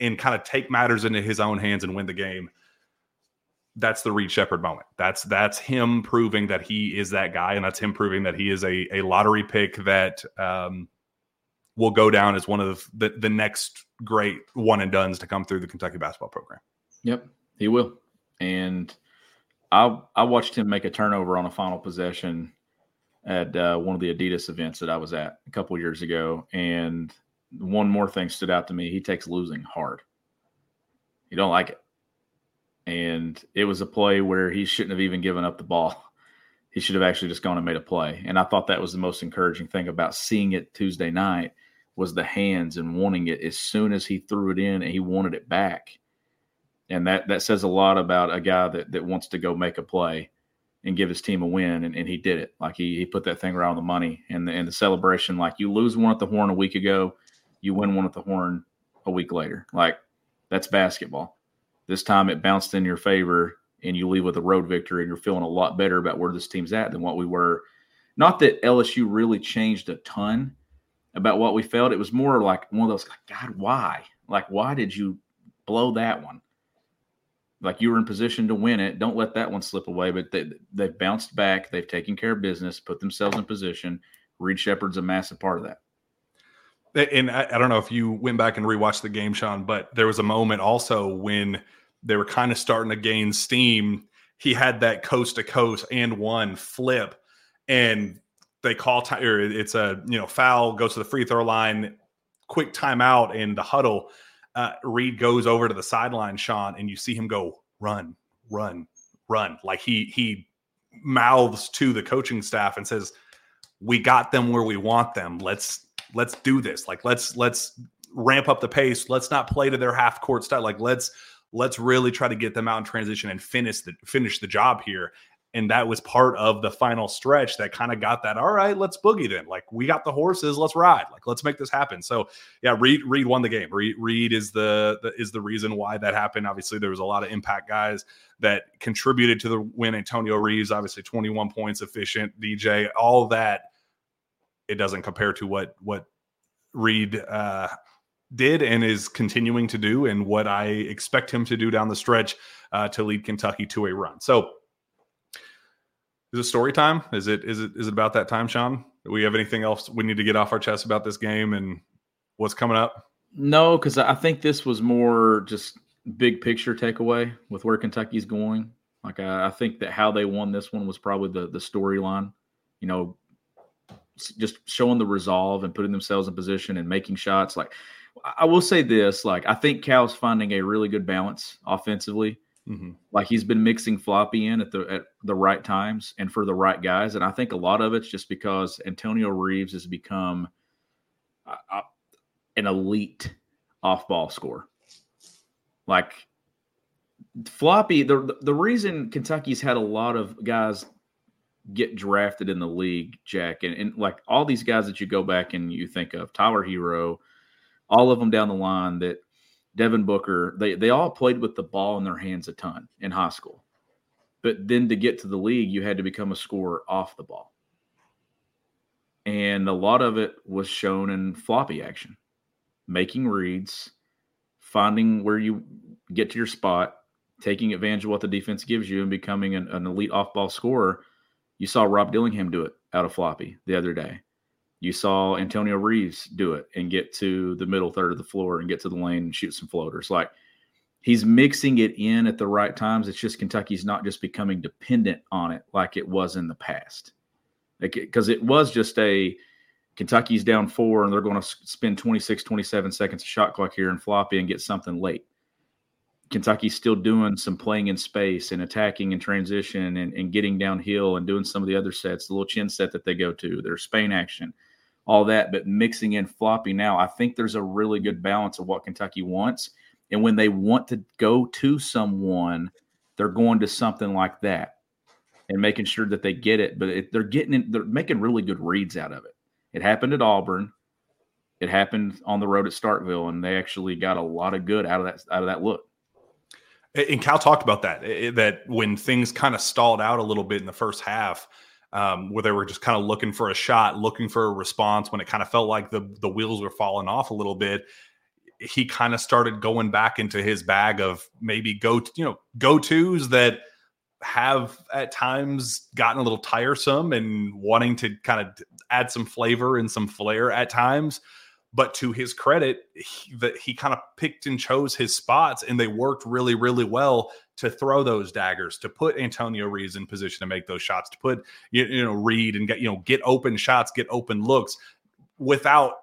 and kind of take matters into his own hands and win the game, that's the Reed Sheppard moment. That's that's him proving that he is that guy, and that's him proving that he is a, a lottery pick that um, will go down as one of the, the next great one and dones to come through the Kentucky basketball program. Yep, he will. And I I watched him make a turnover on a final possession at uh, one of the Adidas events that I was at a couple years ago, and one more thing stood out to me. He takes losing hard. He don't like it, and it was a play where he shouldn't have even given up the ball. He should have actually just gone and made a play. And I thought that was the most encouraging thing about seeing it Tuesday night was the hands and wanting it as soon as he threw it in and he wanted it back and that that says a lot about a guy that that wants to go make a play and give his team a win, and, and he did it. Like he he put that thing around the money, and the, and the celebration. Like you lose one at the Horn a week ago, you win one at the Horn a week later. Like that's basketball. This time it bounced in your favor, and you leave with a road victory, and you're feeling a lot better about where this team's at than what we were. Not that LSU really changed a ton about what we felt. It was more like one of those, God, why? Like, why did you blow that one? Like you were in position to win it. Don't let that one slip away. But they they've bounced back. They've taken care of business, put themselves in position. Reed Sheppard's a massive part of that. And I, I, don't know if you went back and rewatched the game, Sean, but there was a moment also when they were kind of starting to gain steam. He had that coast to coast and one flip, and they call time. It's a you know foul goes to the free throw line, quick timeout in the huddle uh, Reed goes over to the sideline, Sean, and you see him go run, run, run. Like he he mouths to the coaching staff and says, "We got them where we want them. Let's let's do this. Like let's let's ramp up the pace. Let's not play to their half court style. Like let's let's really try to get them out in transition and finish the finish the job here." And that was part of the final stretch that kind of got that. All right, let's boogie then. Like we got the horses, let's ride. Like let's make this happen. So yeah, Reed Reed won the game. Reed, Reed is the, the is the reason why that happened. Obviously, there was a lot of impact guys that contributed to the win. Antonio Reeves, obviously, twenty one points, efficient. DJ, all that. It doesn't compare to what what Reed uh, did and is continuing to do, and what I expect him to do down the stretch uh, to lead Kentucky to a run. So is it story time? Is it is it is it about that time, Sean? Do we have anything else we need to get off our chest about this game and what's coming up? No, because I think this was more just big picture takeaway with where Kentucky's going. Like I, I think that how they won this one was probably the the storyline. You know, just showing the resolve and putting themselves in position and making shots. Like I will say this, like I think Cal's finding a really good balance offensively. Mm-hmm. Like he's been mixing floppy in at the at the right times and for the right guys, and I think a lot of it's just because Antonio Reeves has become uh, uh an elite off ball scorer. Like floppy, the the reason Kentucky's had a lot of guys get drafted in the league, Jack, and, and like all these guys that you go back and you think of, Tyler Herro, all of them down the line that Devin Booker, they they all played with the ball in their hands a ton in high school. But then to get to the league, you had to become a scorer off the ball. And a lot of it was shown in floppy action, making reads, finding where you get to your spot, taking advantage of what the defense gives you, and becoming an, an elite off ball scorer. You saw Rob Dillingham do it out of floppy the other day. You saw Antonio Reeves do it and get to the middle third of the floor and get to the lane and shoot some floaters. Like he's mixing it in at the right times. It's just Kentucky's not just becoming dependent on it like it was in the past. Because like, it was just a Kentucky's down four and they're going to spend 26, 27 seconds of shot clock here and floppy and get something late. Kentucky's still doing some playing in space and attacking and transition and, and getting downhill and doing some of the other sets, the little chin set that they go to, their Spain action all that, but mixing in floppy now, I think there's a really good balance of what Kentucky wants. And when they want to go to someone, they're going to something like that and making sure that they get it. But they're getting it, they're making really good reads out of it. It happened at Auburn. It happened on the road at Starkville, and they actually got a lot of good out of that out of that look. And Cal talked about that. Eh, eh, that when things kind of stalled out a little bit in the first half, um, where they were just kind of looking for a shot, looking for a response when it kind of felt like the the wheels were falling off a little bit. He kind of started going back into his bag of maybe go you know go tos that have at times gotten a little tiresome and wanting to kind of add some flavor and some flair at times. But to his credit, he, that he kind of picked and chose his spots, and they worked really, really well to throw those daggers, to put Antonio Reeves in position to make those shots, to put you, you know Reed and get you know get open shots, get open looks, without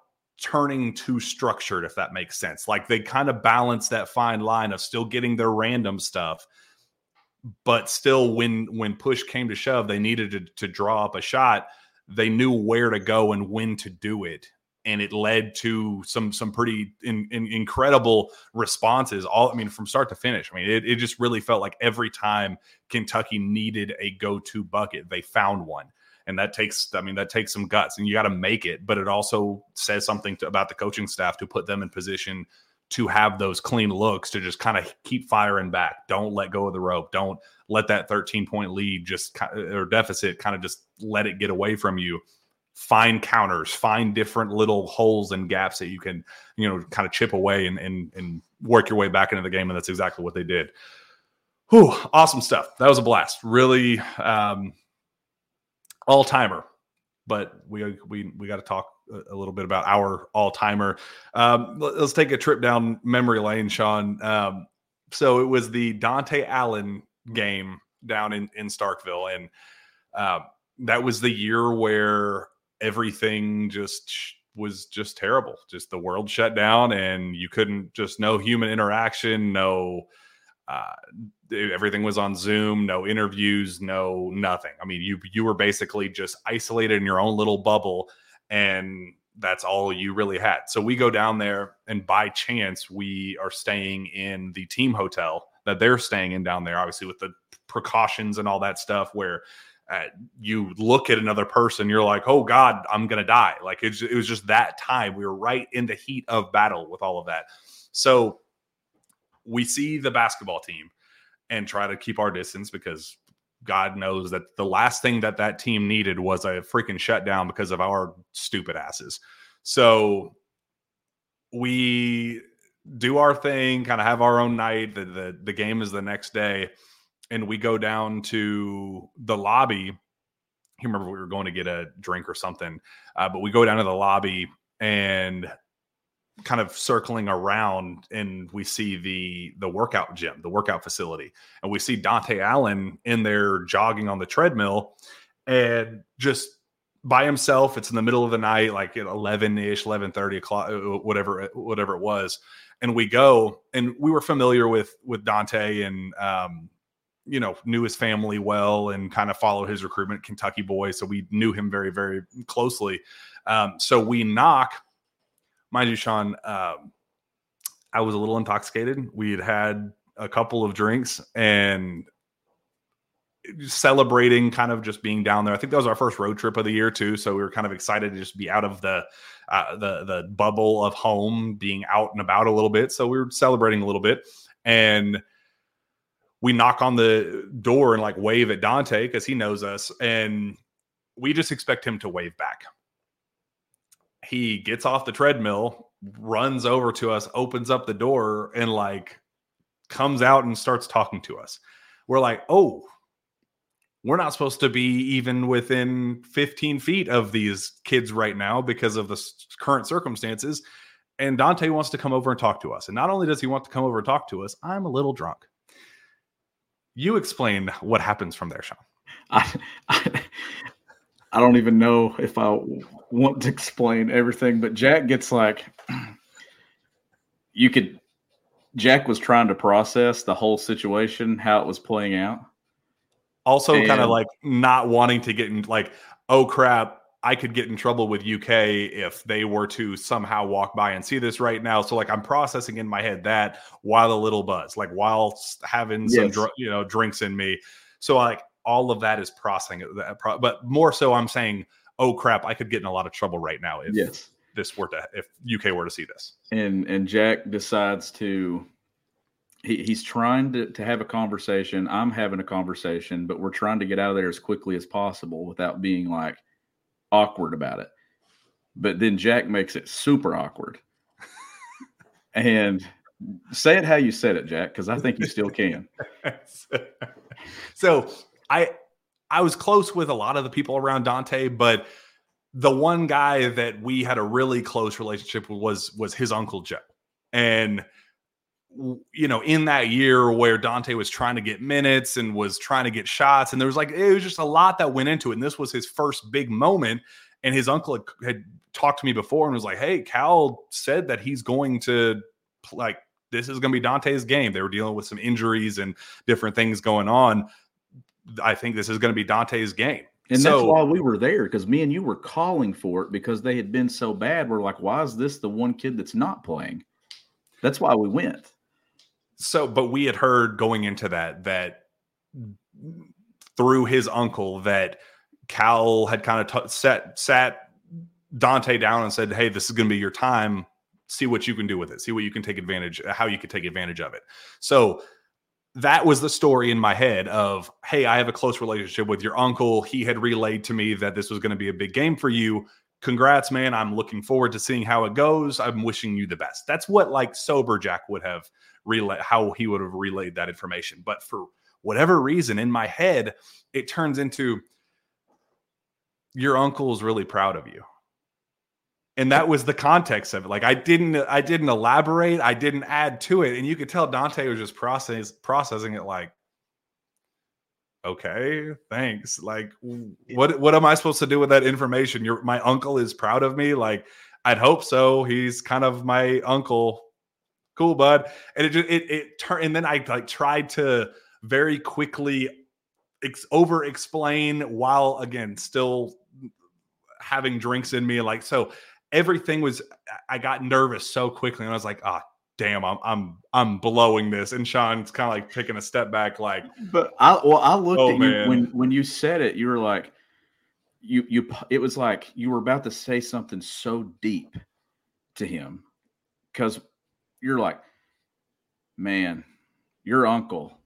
turning too structured, if that makes sense. Like they kind of balance that fine line of still getting their random stuff, but still when when push came to shove, they needed to, to draw up a shot. They knew where to go and when to do it and it led to some some pretty in, in, incredible responses all i mean from start to finish. I mean it, it just really felt like every time kentucky needed a go-to bucket they found one. And that takes i mean that takes some guts and you got to make it but it also says something to, about the coaching staff to put them in position to have those clean looks to just kind of keep firing back. Don't let go of the rope. Don't let that 13 point lead just or deficit kind of just let it get away from you find counters, find different little holes and gaps that you can, you know, kind of chip away and and and work your way back into the game. And that's exactly what they did. Whew, awesome stuff. That was a blast. Really um all timer. But we we we got to talk a little bit about our all timer. Um, let's take a trip down memory lane, Sean. Um, so it was the Dontaie Allen game down in in Starkville, and uh, that was the year where everything just was just terrible. Just the world shut down, and you couldn't just no human interaction, no. Uh, everything was on Zoom, no interviews, no nothing. I mean, you you were basically just isolated in your own little bubble, and that's all you really had. So we go down there, and by chance, we are staying in the team hotel that they're staying in down there, obviously with the precautions and all that stuff. Where uh, you look at another person, you're like, oh God, I'm gonna die. Like it, it was just that time. We were right in the heat of battle with all of that. So we see the basketball team and try to keep our distance because God knows that the last thing that that team needed was a freaking shutdown because of our stupid asses. So we do our thing, kind of have our own night. The, the the game is the next day, and we go down to the lobby. You remember we were going to get a drink or something, uh, but we go down to the lobby and kind of circling around and we see the the workout gym the workout facility. And we see dontaie allen in there jogging on the treadmill and just by himself. It's in the middle of the night like at 11ish 11 30 o'clock uh, whatever whatever it was. And we go and we were familiar with with dontaie and um you know knew his family well and kind of followed his recruitment kentucky boy so we knew him very very closely um so we knock mind you, Sean, um, I was a little intoxicated. We had had a couple of drinks and celebrating kind of just being down there. I think that was our first road trip of the year too, so we were kind of excited to just be out of the uh, the the bubble of home, being out and about a little bit. So we were celebrating a little bit, and we knock on the door and like wave at Dontaie because he knows us, and we just expect him to wave back he gets off the treadmill, runs over to us, opens up the door, and like comes out and starts talking to us. We're like, oh, we're not supposed to be even within 15 feet of these kids right now because of the current circumstances. And Dontaie wants to come over and talk to us. And not only does he want to come over and talk to us, I'm a little drunk. You explain what happens from there, Sean. I, I, I don't even know if I want to explain everything, but Jack gets like you could Jack was trying to process the whole situation, how it was playing out. Also, kind of like not wanting to get in, like, oh crap, I could get in trouble with UK if they were to somehow walk by and see this right now. So, like, I'm processing in my head that while a little buzz, like, while having yes. some, dr- you know, drinks in me. So, like, all of that is processing uh, it. But more so, I'm saying, oh crap, I could get in a lot of trouble right now if yes. this were to if UK were to see this. And and Jack decides to he, he's trying to, to have a conversation. I'm having a conversation, but we're trying to get out of there as quickly as possible without being like awkward about it. But then Jack makes it super awkward. <laughs> and say it how you said it, Jack, because I think you still can. <laughs> so I I was close with a lot of the people around Dontaie, but the one guy that we had a really close relationship with was was his uncle Joe. And you know, in that year where Dontaie was trying to get minutes and was trying to get shots, and there was like it was just a lot that went into it. And this was his first big moment. And his uncle had, had talked to me before and was like, "Hey, Cal said that he's going to like this is going to be Dontaie's game." They were dealing with some injuries and different things going on. I think this is going to be Dontaie's game. And so, that's why we were there because me and you were calling for it because they had been so bad. We're like, why is this the one kid that's not playing? That's why we went. So, but we had heard going into that that through his uncle that Cal had kind of t- set sat Dontaie down and said, "Hey, this is going to be your time. See what you can do with it. See what you can take advantage, how you can take advantage of it." So that was the story in my head of hey i have a close relationship with your uncle he had relayed to me that this was going to be a big game for you congrats man i'm looking forward to seeing how it goes i'm wishing you the best that's what like sober jack would have relayed how he would have relayed that information. But for whatever reason in my head it turns into your uncle is really proud of you. And that was the context of it. Like i didn't i didn't elaborate i didn't add to it. And you could tell Dontaie was just process, processing it like okay thanks. Like what what am i supposed to do with that information? Your my uncle is proud of me? Like I'd hope so. He's kind of my uncle. Cool, bud. And it just it it turned and then I like tried to very quickly ex- over explain while again still having drinks in me like so everything was I got nervous so quickly and I was like, ah, damn, I'm I'm I'm blowing this. And Sean's kind of like taking a step back, like But I well, I looked oh, at man. you when when you said it, you were like you you it was like you were about to say something so deep to him because you're like, man, your uncle,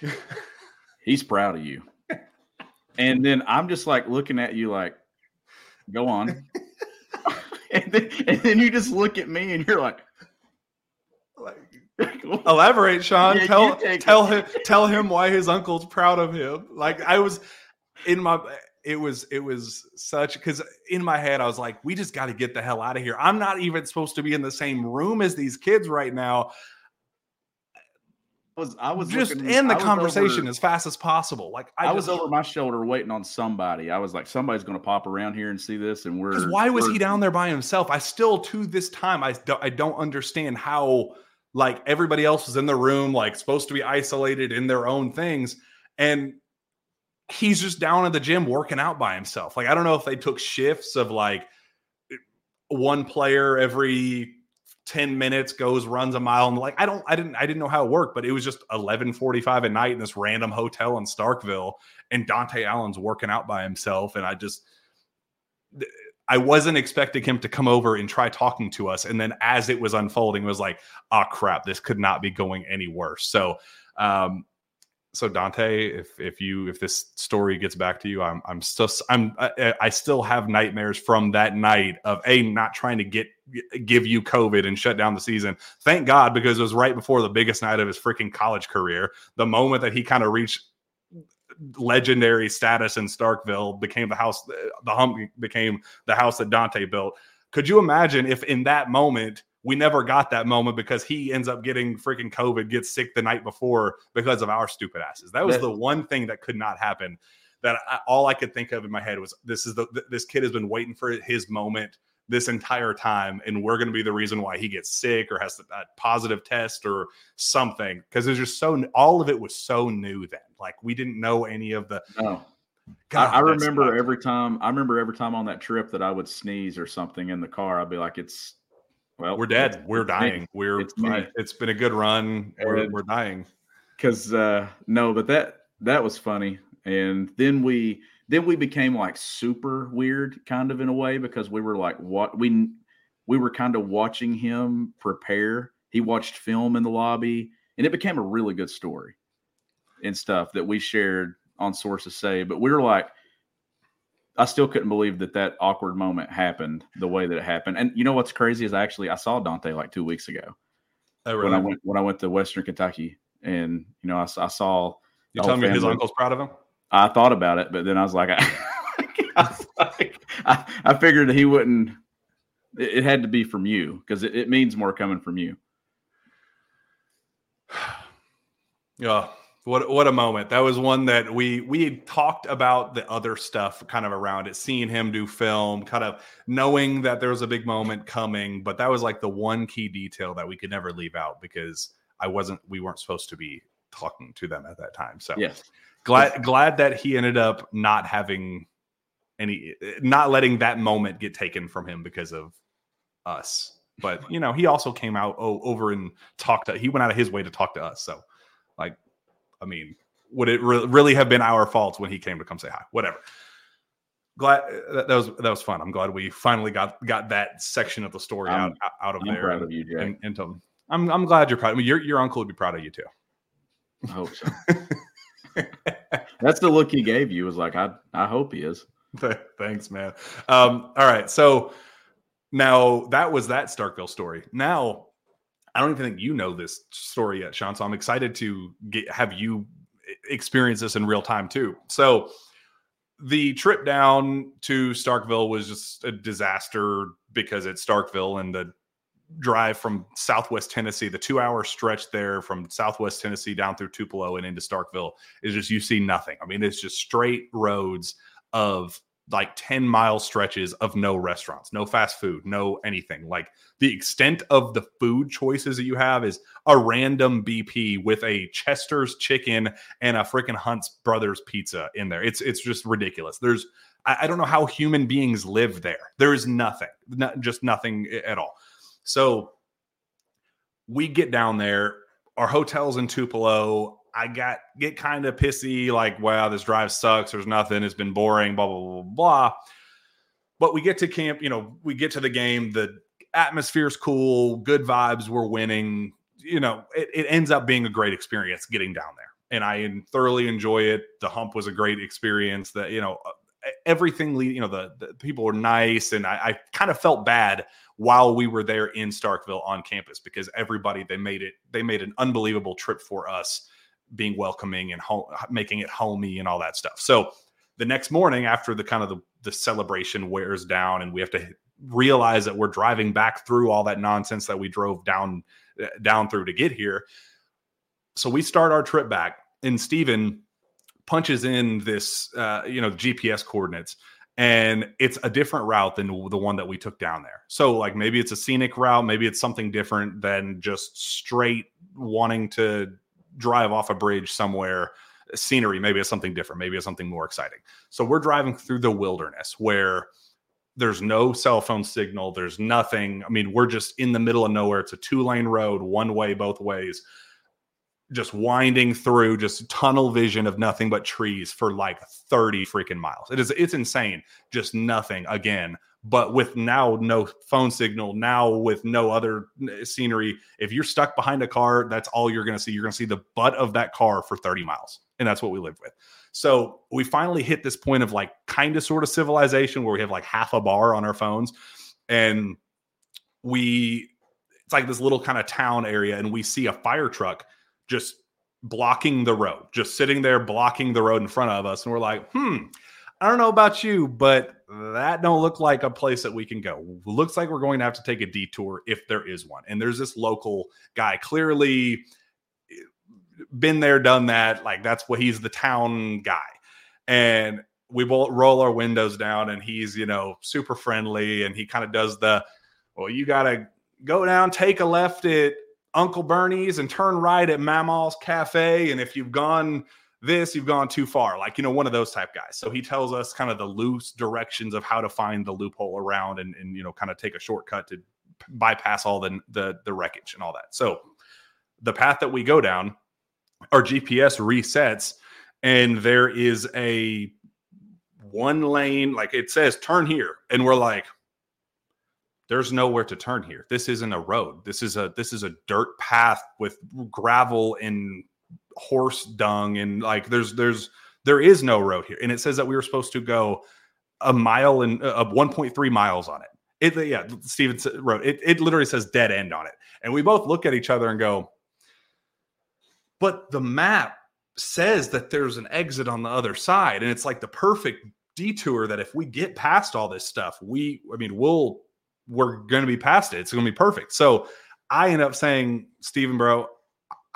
<laughs> he's proud of you. And then I'm just like looking at you like, go on. <laughs> and, then, and then you just look at me and you're like, <laughs> elaborate, Sean. Yeah, tell tell him tell him why his uncle's proud of him. Like I was in my it was it was such because in my head I was like, we just got to get the hell out of here. I'm not even supposed to be in the same room as these kids right now. I was I was just looking, end the conversation over, as fast as possible. Like I, I just, was over my shoulder waiting on somebody. I was like, somebody's going to pop around here and see this, and we're. Why was he down there by himself? I still to this time I don't, I don't understand how like everybody else was in the room, like supposed to be isolated in their own things, and he's just down at the gym working out by himself. Like I don't know if they took shifts of like one player every 10 minutes goes runs a mile and like I don't I didn't I didn't know how it worked but it was just 11:45 at night in this random hotel in Starkville and Dontaie Allen's working out by himself and I just I wasn't expecting him to come over and try talking to us and then as it was unfolding it was like oh crap this could not be going any worse so um so Dontaie, if if you if this story gets back to you, I'm I'm still I'm I, I, still have nightmares from that night of a not trying to get give you COVID and shut down the season. Thank God because it was right before the biggest night of his freaking college career. The moment that he kind of reached legendary status in Starkville became the house the hump became the house that Dontaie built. Could you imagine if in that moment we never got that moment because he ends up getting freaking COVID, gets sick the night before because of our stupid asses. That was the one thing that could not happen. That I, all I could think of in my head was this is the this kid has been waiting for his moment this entire time, and we're going to be the reason why he gets sick or has a positive test or something because it's just so all of it was so new then. Like we didn't know any of the. No. God, I, I remember every time. I remember every time on that trip that I would sneeze or something in the car. I'd be like, "It's well, we're dead. We're dying. Me. We're it's, <laughs> it's been a good run. We're, we're dying. Because uh, no, but that that was funny. And then we then we became like super weird, kind of in a way, because we were like what we we were kind of watching him prepare. He watched film in the lobby, and it became a really good story and stuff that we shared on Sources Say. But we were like, I still couldn't believe that that awkward moment happened the way that it happened. And you know what's crazy is actually I saw Dontaie like two weeks ago oh, really? when I went when I went to Western Kentucky, and you know I, I saw. You telling me his uncle's proud of him? I thought about it, but then I was like, I, <laughs> I, was like, I, I figured he wouldn't. It, it, had to be from you because it, it means more coming from you. <sighs> Yeah, what what a moment. That was one that we we had talked about the other stuff kind of around it, seeing him do film, kind of knowing that there was a big moment coming, but that was like the one key detail that we could never leave out because I wasn't we weren't supposed to be talking to them at that time. So yes. glad glad that he ended up not having any not letting that moment get taken from him because of us. But you know, he also came out oh, over and talked to he went out of his way to talk to us. So like I mean, would it re- really have been our fault when he came to come say hi? Whatever. Glad that, that, was that was fun. I'm glad we finally got got that section of the story I'm, out out of I'm there. Proud of you, Jay. And, and I'm I'm glad you're proud. I mean, your your uncle would be proud of you too. I hope so. <laughs> That's the look he gave you. Was like, I I hope he is. Thanks, man. Um, all right, so now that was that Starkville story. Now I don't even think you know this story yet, Sean. So I'm excited to get have you experience this in real time too. So the trip down to Starkville was just a disaster because it's Starkville and the drive from Southwest Tennessee, the two hour stretch there from Southwest Tennessee down through Tupelo and into Starkville is just you see nothing. I mean, it's just straight roads of like 10 mile stretches of no restaurants, no fast food, no anything. Like the extent of the food choices that you have is a random BP with a Chester's chicken and a freaking Hunt's Brothers pizza in there. It's it's just ridiculous. There's I, I don't know how human beings live there. There is nothing, not, just nothing at all. So we get down there. Our hotel's in Tupelo. I got get kind of pissy, like, wow, this drive sucks. There's nothing. It's been boring. Blah blah blah blah. But we get to camp. You know, we get to the game. The atmosphere's cool. Good vibes. We're winning. You know, it, it ends up being a great experience getting down there, and I thoroughly enjoy it. The hump was a great experience. That you know, uh, everything. You know, the, the people were nice, and I, I kind of felt bad while we were there in Starkville on campus because everybody they made it they made an unbelievable trip for us being welcoming and home, making it homey and all that stuff. So the next morning after the kind of the, the celebration wears down and we have to realize that we're driving back through all that nonsense that we drove down uh, down through to get here. So we start our trip back and Steven punches in this uh, you know GPS coordinates and it's a different route than the one that we took down there. So like maybe it's a scenic route, maybe it's something different than just straight wanting to drive off a bridge somewhere scenery maybe it's something different maybe it's something more exciting. So we're driving through the wilderness where there's no cell phone signal there's nothing. I mean we're just in the middle of nowhere. It's a two lane road one way both ways just winding through just tunnel vision of nothing but trees for like 30 freaking miles it is it's insane just nothing again but with now no phone signal, now with no other scenery, if you're stuck behind a car, that's all you're going to see. You're going to see the butt of that car for 30 miles. And that's what we lived with. So we finally hit this point of like kind of sort of civilization where we have like half a bar on our phones. And we, it's like this little kind of town area, and we see a fire truck just blocking the road, just sitting there blocking the road in front of us. And we're like, hmm, I don't know about you, but that don't look like a place that we can go. Looks like we're going to have to take a detour if there is one. And there's this local guy, clearly eh, been there, done that. Like that's what he's the town guy. And we roll our windows down, and he's you know super friendly, and he kind of does the well, you got to go down, take a left at Uncle Bernie's, and turn right at Mamaw's Cafe. And if you've gone this you've gone too far like you know one of those type guys so he tells us kind of the loose directions of how to find the loophole around and, and you know kind of take a shortcut to bypass all the, the the wreckage and all that so the path that we go down our gps resets and there is a one lane like it says turn here and we're like there's nowhere to turn here. This isn't a road. This is a this is a dirt path with gravel and horse dung and like there's there's there is no road here. And it says that we were supposed to go a mile and uh, 1.3 miles on it. It yeah steven wrote it it literally says dead end on it. And we both look at each other and go but the map says that there's an exit on the other side. And it's like the perfect detour that if we get past all this stuff we i mean we'll we're going to be past it it's going to be perfect so i end up saying steven bro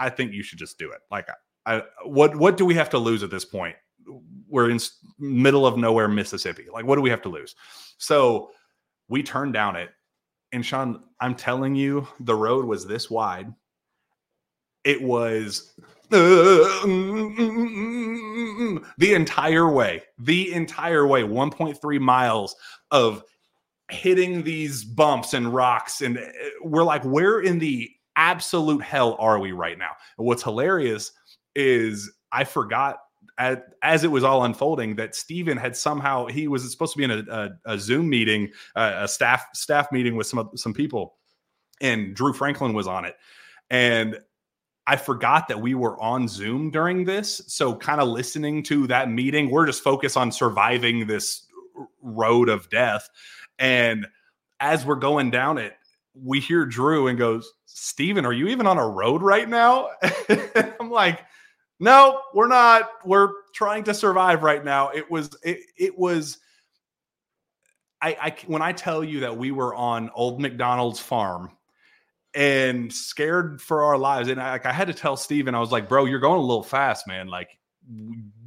I think you should just do it. Like, I, what what do we have to lose at this point? We're in middle of nowhere, Mississippi. Like, what do we have to lose? So we turned down it, and Sean, I'm telling you, the road was this wide. It was uh, the entire way, the entire way, 1.3 miles of hitting these bumps and rocks, and uh, we're like, where in the absolute hell are we right now? And what's hilarious is I forgot as, it was all unfolding that Steven had somehow he was supposed to be in a, a, a Zoom meeting, uh, a staff staff meeting with some some people, and Drew Franklin was on it, and I forgot that we were on Zoom during this. So kind of listening to that meeting, we're just focused on surviving this road of death, and as we're going down it, we hear Drew and goes, Steven, are you even on a road right now? <laughs> I'm like, no, we're not. We're trying to survive right now. It was, it, it was, I, I, when I tell you that we were on old McDonald's farm and scared for our lives, and I, like I had to tell Steven, I was like, bro, you're going a little fast, man. Like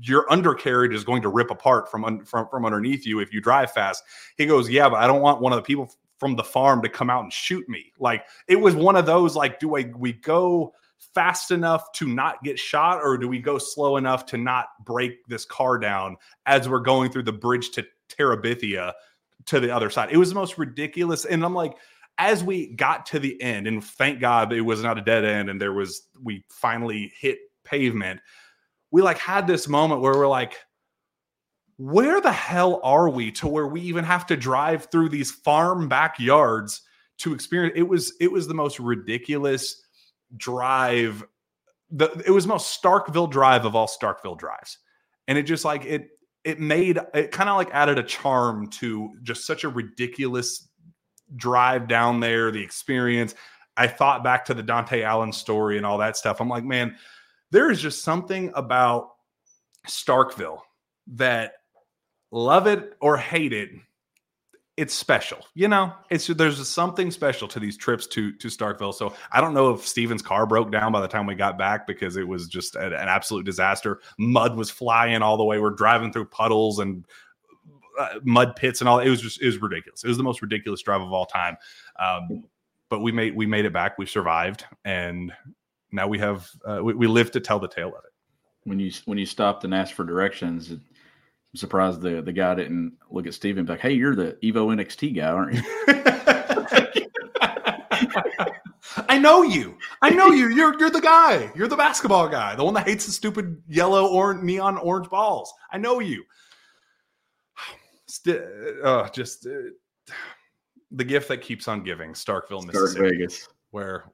your undercarriage is going to rip apart from, un, from from underneath you if you drive fast. He goes, yeah, but I don't want one of the people from the farm to come out and shoot me. Like it was one of those like, do I we go fast enough to not get shot, or do we go slow enough to not break this car down as we're going through the bridge to Terabithia to the other side? It was the most ridiculous, and I'm like as we got to the end, and thank God it was not a dead end, and there was we finally hit pavement. We like had this moment where we're like, where the hell are we to where we even have to drive through these farm backyards to experience it was it was the most ridiculous drive the it was most starkville drive of all starkville drives and it just like it it made it kind of like added a charm to just such a ridiculous drive down there, the experience. I thought back to the Dontaie Allen story and all that stuff. I'm like, man, there is just something about Starkville that love it or hate it, it's special. You know, it's there's something special to these trips to to Starkville. So I don't know if Steven's car broke down by the time we got back because it was just an, an absolute disaster. Mud was flying all the way. We're driving through puddles and uh, mud pits and all. It was just it was ridiculous. It was the most ridiculous drive of all time. Um, but we made we made it back. We survived, and now we have uh, we, we live to tell the tale of it. When you when you stopped and asked for directions, I'm surprised the the guy didn't look at Steven like, "Hey, you're the Evo NXT guy, aren't you?" <laughs> I know you. I know you. You're you're the guy. You're the basketball guy, the one that hates the stupid yellow or neon orange balls. I know you <sighs> st- uh, just uh, <sighs> the gift that keeps on giving starkville mississippi vegas where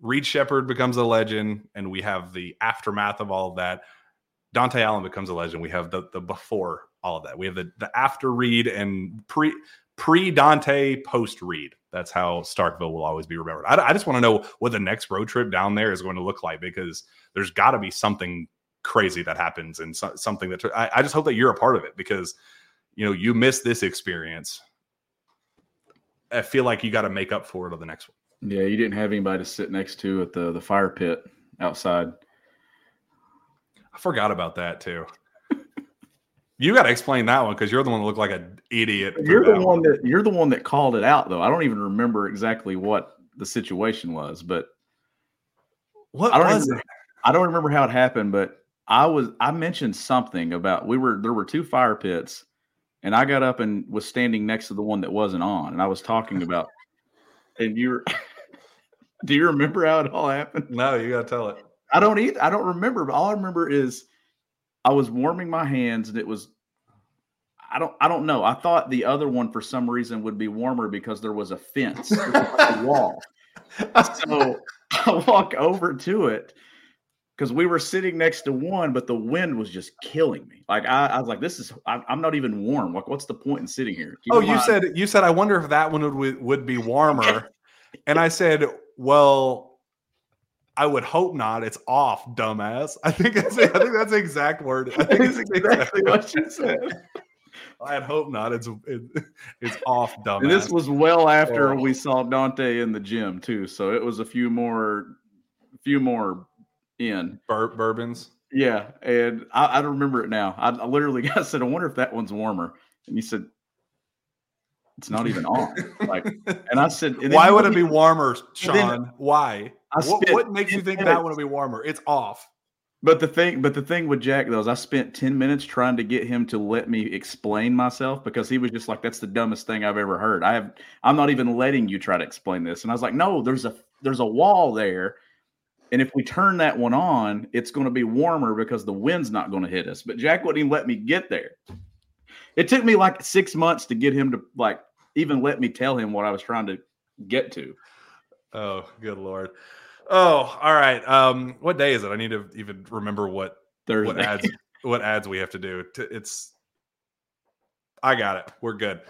reed sheppard becomes a legend and we have the aftermath of all of that. Dontaie Allen becomes a legend. We have the the before all of that. We have the the after reed and pre pre Dontaie post reed that's how starkville will always be remembered. I, I just want to know what the next road trip down there is going to look like because there's got to be something crazy that happens and so, something that I, I just hope that you're a part of it because you know, you miss this experience. I feel like you got to make up for it on the next one. Yeah, you didn't have anybody to sit next to at the the fire pit outside. I forgot about that too. <laughs> you got to explain that one because you're the one that looked like an idiot. You're the one, one that you're the one that called it out though. I don't even remember exactly what the situation was, but what I don't was remember, it? I don't remember how it happened, but I was I mentioned something about we were there were two fire pits and I got up and was standing next to the one that wasn't on, and I was talking about. and you're, do you remember how it all happened? No, you got to tell it. I don't either. I don't remember. But all I remember is I was warming my hands, and it was. I don't. I don't know. I thought the other one for some reason would be warmer because there was a fence, <laughs> a wall. So <laughs> I walk over to it because we were sitting next to one, but the wind was just killing me. Like I, I was like, "This is I, am not even warm. Like, what's the point in sitting here?" Keep oh, you mind. said you said I wonder if that one would would be warmer, <laughs> and I said, "Well, I would hope not. It's off, dumbass." <laughs> I think that's I think that's the exact word. I think it's exactly what you said. <laughs> I'd hope not. It's it, it's off, dumbass. And this was well after oh. we saw Dontaie in the gym too, so it was a few more, few more in Bur- bourbons. Yeah, and I, I don't remember it now. I, I literally <laughs> I said, I wonder if that one's warmer, and he said, it's not even on. like, <laughs> and I said, why would it be warmer, Sean? Then, why? What, what, makes you think that would be warmer? It's off. But the thing, but the thing with Jack though is I spent ten minutes trying to get him to let me explain myself because he was just like, "That's the dumbest thing I've ever heard." I have, I'm not even letting you try to explain this, and I was like, "No, there's a there's a wall there and if we turn that one on, it's going to be warmer because the wind's not going to hit us. But Jack wouldn't even let me get there. It took me like six months to get him to like even let me tell him what I was trying to get to. Oh, good lord. Oh, all right. Um, what day is it? I need to even remember what Thursday. what ads what ads we have to do. It's I got it. We're good.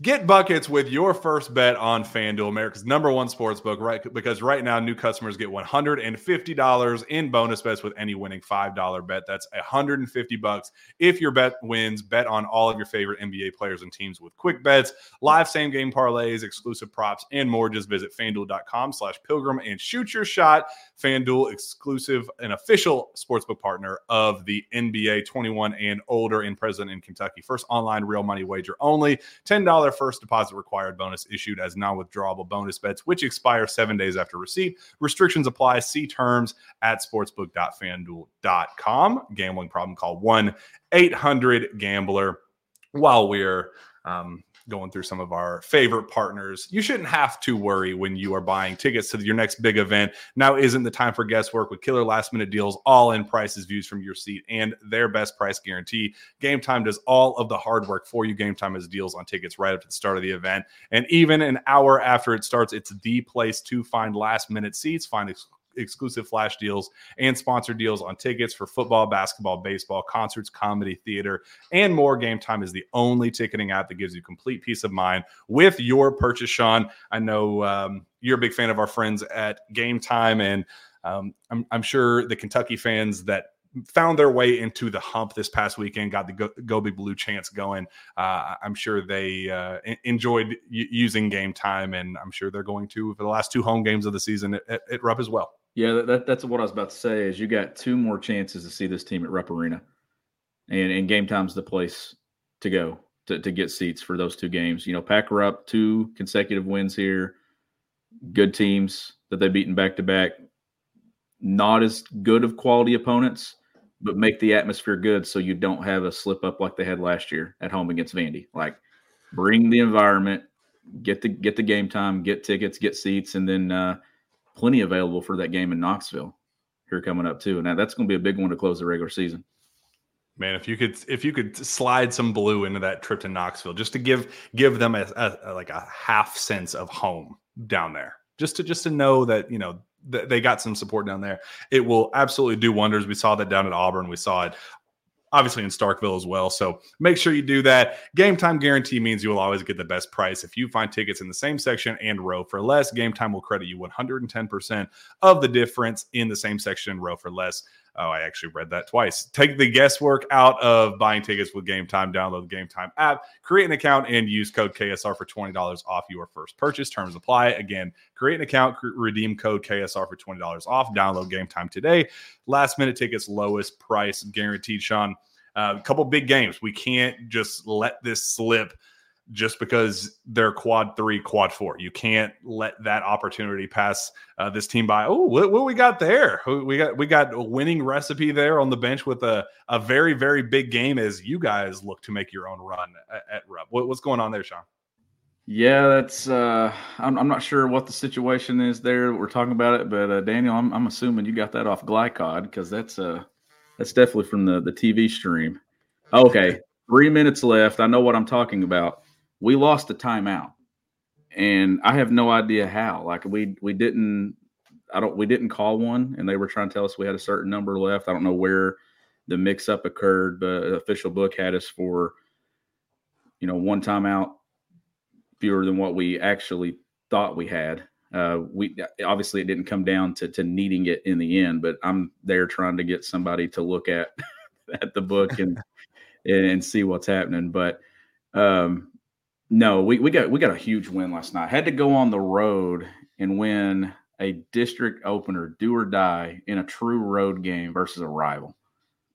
Get buckets with your first bet on FanDuel, America's number one sports book, right? Because right now, new customers get $150 in bonus bets with any winning $5 bet. That's 150 bucks. If your bet wins, bet on all of your favorite NBA players and teams with quick bets, live same game parlays, exclusive props, and more. Just visit fanduel.com slash pilgrim and shoot your shot. FanDuel exclusive and official sportsbook partner of the NBA 21 and older in present in Kentucky. First online real money wager only. $10 first deposit required bonus issued as non withdrawable bonus bets, which expire seven days after receipt. Restrictions apply. See terms at sportsbook.fanduel.com. Gambling problem call 1 800 Gambler. While we're um, going through some of our favorite partners. You shouldn't have to worry when you are buying tickets to your next big event. Now isn't the time for guesswork with killer last minute deals, all in prices views from your seat, and their best price guarantee. Game Time does all of the hard work for you. Game Time has deals on tickets right up to the start of the event. And even an hour after it starts, it's the place to find last minute seats, find ex- exclusive flash deals and sponsor deals on tickets for football, basketball, baseball, concerts, comedy, theater, and more. Game Time is the only ticketing app that gives you complete peace of mind with your purchase. Sean, I know um, you're a big fan of our friends at Game Time, and um, I'm, I'm sure the Kentucky fans that found their way into the hump this past weekend, got the Go, Go Big Blue chance going. Uh, I'm sure they uh, enjoyed using game time, and I'm sure they're going to for the last two home games of the season at, at, at Rupp as well. Yeah, that, that's what I was about to say. Is you got two more chances to see this team at Rupp Arena, and and game time's the place to go to, to get seats for those two games. You know, pack Rupp two consecutive wins here, good teams that they've beaten back to back. Not as good of quality opponents, but make the atmosphere good so you don't have a slip up like they had last year at home against Vandy. Like, bring the environment, get the get the game time, get tickets, get seats, and then. Uh, plenty available for that game in Knoxville here coming up too. And that's going to be a big one to close the regular season. Man, if you could, if you could slide some blue into that trip to Knoxville, just to give give them a, a, a like a half sense of home down there, just to just to know that you know th- they got some support down there, it will absolutely do wonders. We saw that down at Auburn. We saw it obviously in Starkville as well. So make sure you do that. Game time guarantee means you will always get the best price. If you find tickets in the same section and row for less, game time will credit you 110% of the difference in the same section and row for less. Oh, I actually read that twice. Take the guesswork out of buying tickets with Game Time. Download the Game Time app, create an account, and use code KSR for $20 off your first purchase. Terms apply. Again, create an account, redeem code KSR for $20 off. Download Game Time today. Last minute tickets, lowest price guaranteed, Sean. Uh, a couple big games. We can't just let this slip just because they're quad three, quad four. You can't let that opportunity pass uh, this team by. Oh, what, what, we got there? We got we got a winning recipe there on the bench with a, a very very big game as you guys look to make your own run at, at. What, what's going on there, Sean? Yeah, that's. Uh, I'm, I'm not sure what the situation is there. We're talking about it, but uh, Daniel, I'm, I'm assuming you got that off Glycod because that's uh that's definitely from the the TV stream. Okay, three minutes left. I know what I'm talking about we lost a timeout and I have no idea how. Like we we didn't I don't we didn't call one and they were trying to tell us we had a certain number left. I don't know where the mix up occurred, but official book had us for you know one timeout fewer than what we actually thought we had. Uh, we obviously it didn't come down to to needing it in the end, but I'm there trying to get somebody to look at <laughs> at the book and and see what's happening. But um, no, we, we got we got a huge win last night. Had to go on the road and win a district opener, do or die, in a true road game versus a rival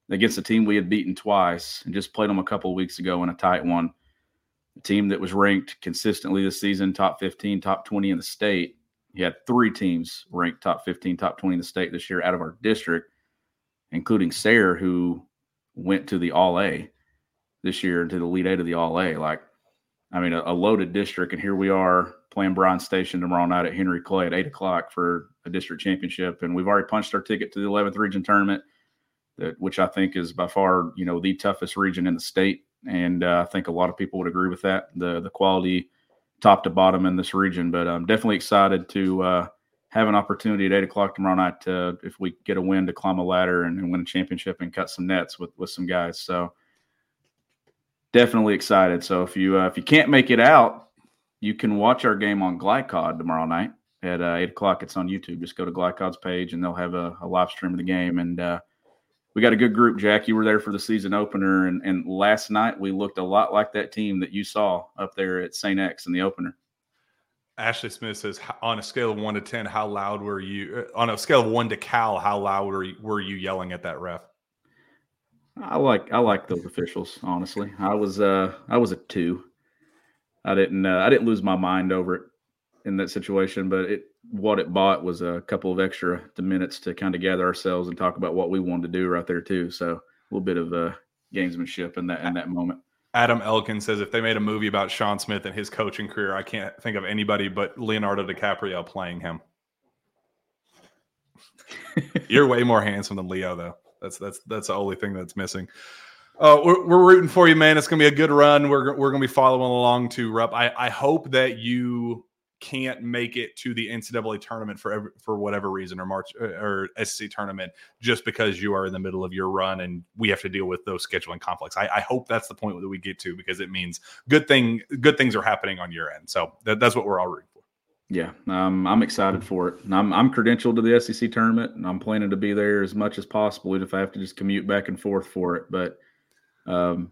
against a team we had beaten twice and just played them a couple of weeks ago in a tight one. A team that was ranked consistently this season, top 15, top 20 in the state. He had three teams ranked top 15, top 20 in the state this year out of our district, including Sayre, who went to the All A this year, to the Elite Eight of the All A. Like I mean, a, a, loaded district, and here we are playing Bryan Station tomorrow night at Henry Clay at eight o'clock for a district championship, and we've already punched our ticket to the 11th region tournament, that which I think is by far you know the toughest region in the state, and uh, I think a lot of people would agree with that. The the quality, top to bottom in this region, but I'm definitely excited to uh, have an opportunity at eight o'clock tomorrow night to, if we get a win to climb a ladder and, and win a championship and cut some nets with with some guys. So definitely excited. So if you uh, if you can't make it out, you can watch our game on Glycod tomorrow night at uh, eight o'clock. It's on YouTube. Just go to Glycod's page, and they'll have a, a live stream of the game. And uh, we got a good group. Jack, you were there for the season opener, and and last night we looked a lot like that team that you saw up there at St. X in the opener. Ashley Smith says, on a scale of one to ten, how loud were you? Uh, on a scale of one to Cal, how loud were you, were you yelling at that ref? I like I like those officials. Honestly, I was uh I was a two. I didn't uh, I didn't lose my mind over it in that situation, but it what it bought was a couple of extra minutes to kind of gather ourselves and talk about what we wanted to do right there too. So a little bit of uh, gamesmanship in that in that moment. Adam Elkin says if they made a movie about Sean Smith and his coaching career, I can't think of anybody but Leonardo DiCaprio playing him. <laughs> You're way more handsome than Leo, though. That's that's that's the only thing that's missing. Uh, we're, we're rooting for you, man. It's gonna be a good run. We're we're gonna be following along to Rupp. I I hope that you can't make it to the NCAA tournament for every, for whatever reason or March uh, or SEC tournament just because you are in the middle of your run and we have to deal with those scheduling conflicts. I, I hope that's the point that we get to because it means good thing good things are happening on your end. So that, that's what we're all rooting. Yeah, um, I'm excited for it. I'm I'm credentialed to the SEC tournament and I'm planning to be there as much as possible, if I have to just commute back and forth for it. But um,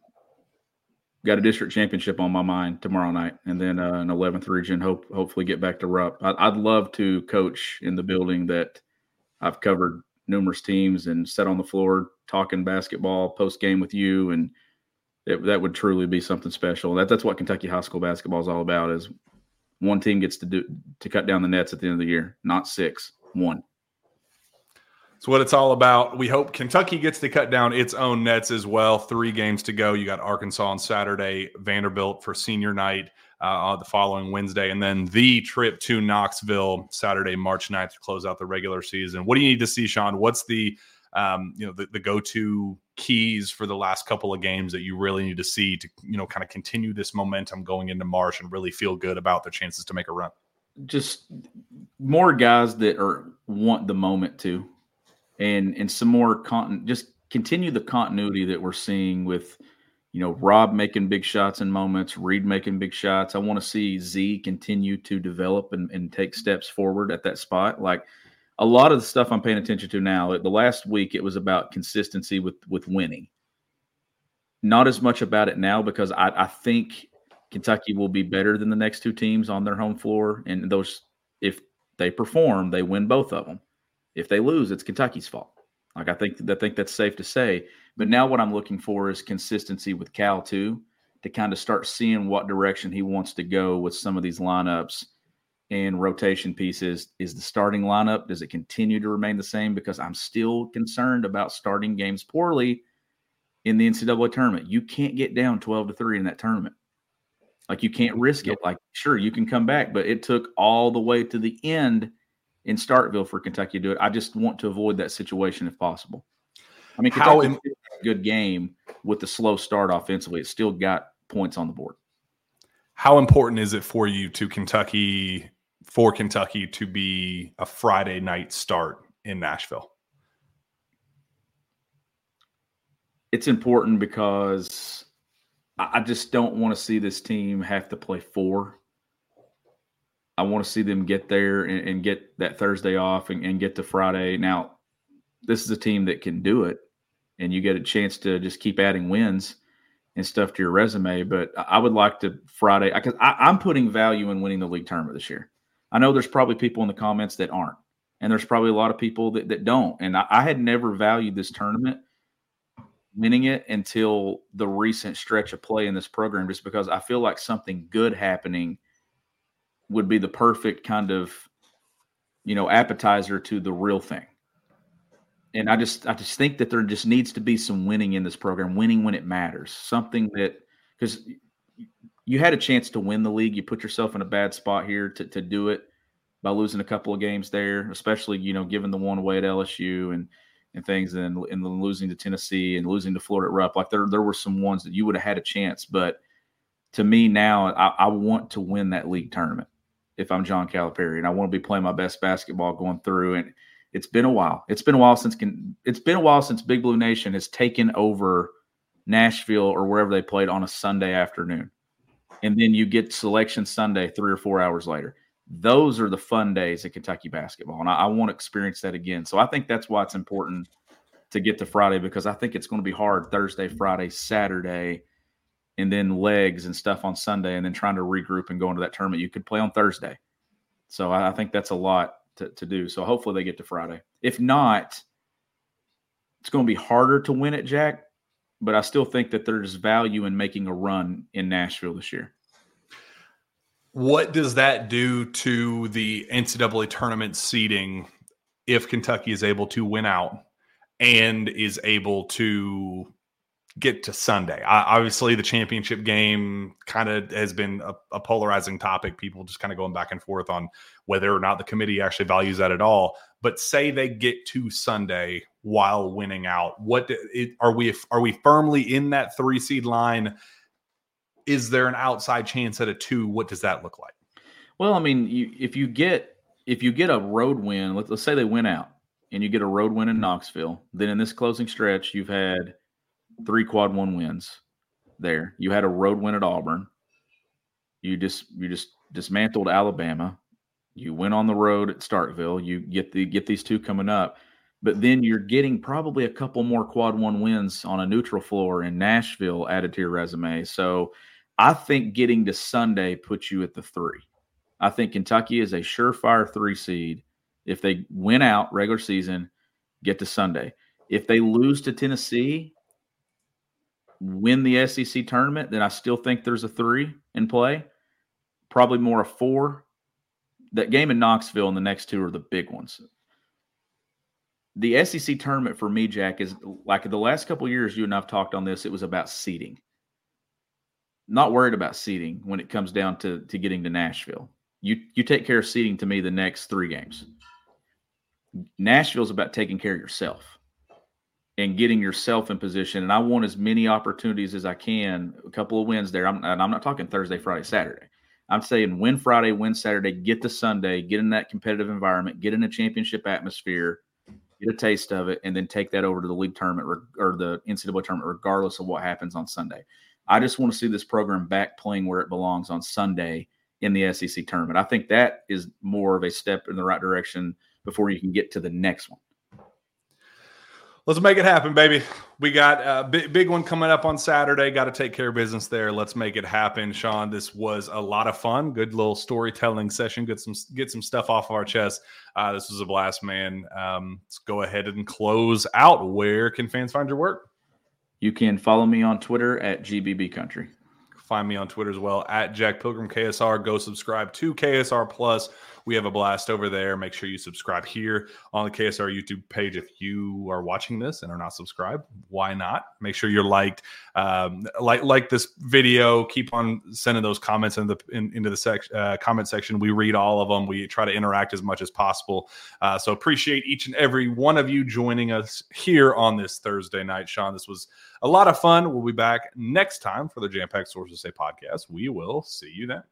got a district championship on my mind tomorrow night, and then uh, an 11th region. Hope hopefully get back to Rupp. I, would love to coach in the building that I've covered numerous teams and sat on the floor talking basketball post game with you, and it, that would truly be something special. That that's what Kentucky high school basketball is all about. Is one team gets to do to cut down the nets at the end of the year, not six, one. It's what it's all about. We hope Kentucky gets to cut down its own nets as well. Three games to go. You got Arkansas on Saturday, Vanderbilt for senior night uh, the following Wednesday, and then the trip to Knoxville Saturday, March 9th to close out the regular season. What do you need to see, Sean? What's the um, you know the, the go-to keys for the last couple of games that you really need to see to you know kind of continue this momentum going into March and really feel good about their chances to make a run? Just more guys that are want the moment to and and some more con just continue the continuity that we're seeing with you know Rob making big shots in moments, Reed making big shots. I want to see Z continue to develop and, and take steps forward at that spot. Like a lot of the stuff I'm paying attention to now. The last week it was about consistency with with winning. Not as much about it now because I, I think Kentucky will be better than the next two teams on their home floor, and those if they perform, they win both of them. If they lose, it's Kentucky's fault. Like I think I think that's safe to say. But now what I'm looking for is consistency with Cal too, to kind of start seeing what direction he wants to go with some of these lineups and rotation pieces. Is the starting lineup does it continue to remain the same? Because I'm still concerned about starting games poorly in the NCAA tournament. You can't get down 12 to 3 in that tournament. Like you can't risk it. Like, sure, you can come back, but it took all the way to the end in Starkville for Kentucky to do it. I just want to avoid that situation if possible. I mean, Kentucky How a good game with the slow start offensively. It still got points on the board. How important is it for you to Kentucky for Kentucky to be a Friday night start in Nashville? It's important because I just don't want to see this team have to play four I want to see them get there and, and get that Thursday off and, and, get to Friday. Now, this is a team that can do it, and you get a chance to just keep adding wins and stuff to your resume. But I would like to Friday because I'm putting value in winning the league tournament this year. I know there's probably people in the comments that aren't, and there's probably a lot of people that, that don't. And I, I had never valued this tournament winning it until the recent stretch of play in this program, just because I feel like something good happening – would be the perfect kind of you know appetizer to the real thing and i just i just think that there just needs to be some winning in this program winning when it matters something that because you had a chance to win the league you put yourself in a bad spot here to, to do it by losing a couple of games there especially you know given the one away at lsu and and things and, and losing to tennessee and losing to florida at rupp like there there were some ones that you would have had a chance but to me now I, I want to win that league tournament if I'm John Calipari, and I want to be playing my best basketball going through. And it's been a while. It's been a while since can. It's been a while since Big Blue Nation has taken over Nashville, or wherever they played on a Sunday afternoon. And then you get selection Sunday three or four hours later. Those are the fun days at Kentucky basketball. And I, I want to experience that again. So I think that's why it's important to get to Friday because I think it's going to be hard Thursday, Friday, Saturday, and then legs and stuff on Sunday, and then trying to regroup and go into that tournament. You could play on Thursday. So I, I think that's a lot to, to do. So hopefully they get to Friday. If not, it's going to be harder to win it, Jack. But I still think that there's value in making a run in Nashville this year. What does that do to the NCAA tournament seeding if Kentucky is able to win out and is able to get to Sunday. I, obviously, the championship game kind of has been a, a, polarizing topic. People just kind of going back and forth on whether or not the committee actually values that at all. But say they get to Sunday while winning out, what are we? Are we firmly in that three seed line? Is there an outside chance at a two? What does that look like? Well, I mean, you, if you get if you get a road win, let, let's say they win out and you get a road win in Knoxville, then in this closing stretch, you've had three quad one wins there. You had a road win at Auburn. You just you just dismantled Alabama. You went on the road at Starkville. You get the get these two coming up, but then you're getting probably a couple more quad one wins on a neutral floor in Nashville added to your resume. So I think getting to Sunday puts you at the three. I think Kentucky is a surefire three seed. If they win out regular season, get to Sunday. If they lose to Tennessee, win the SEC tournament, then I still think there's a three in play. Probably more a four. That game in Knoxville and the next two are the big ones. The SEC tournament for me, Jack, is like the last couple years you and I've talked on this, it was about seeding. Not worried about seeding when it comes down to, to getting to Nashville. You you take care of seeding to me the next three games. Nashville's about taking care of yourself and getting yourself in position. And I want as many opportunities as I can. A couple of wins there. I'm, and I'm not talking Thursday, Friday, Saturday. I'm saying win Friday, win Saturday, get to Sunday, get in that competitive environment, get in a championship atmosphere, get a taste of it, and then take that over to the league tournament or the NCAA tournament, regardless of what happens on Sunday. I just want to see this program back playing where it belongs on Sunday in the SEC tournament. I think that is more of a step in the right direction before you can get to the next one. Let's make it happen, baby. We got a big, big one coming up on Saturday. Got to take care of business there. Let's make it happen, Sean. This was a lot of fun. Good little storytelling session. Get some get some stuff off of our chest. Uh, this was a blast, man. Um, let's go ahead and close out. Where can fans find your work? You can follow me on Twitter at GBB Country. Find me on Twitter as well at Jack Pilgrim KSR. Go subscribe to KSR Plus we have a blast over there. Make sure you subscribe here on the KSR YouTube page. If you are watching this and are not subscribed, why not? Make sure you're liked, um, like like this video. Keep on sending those comments in the in, into the sec, uh, comment section. We read all of them. We try to interact as much as possible. Uh, so appreciate each and every one of you joining us here on this Thursday night. Sean, this was a lot of fun. We'll be back next time for the Jam Pack Sources Say podcast. We will see you then.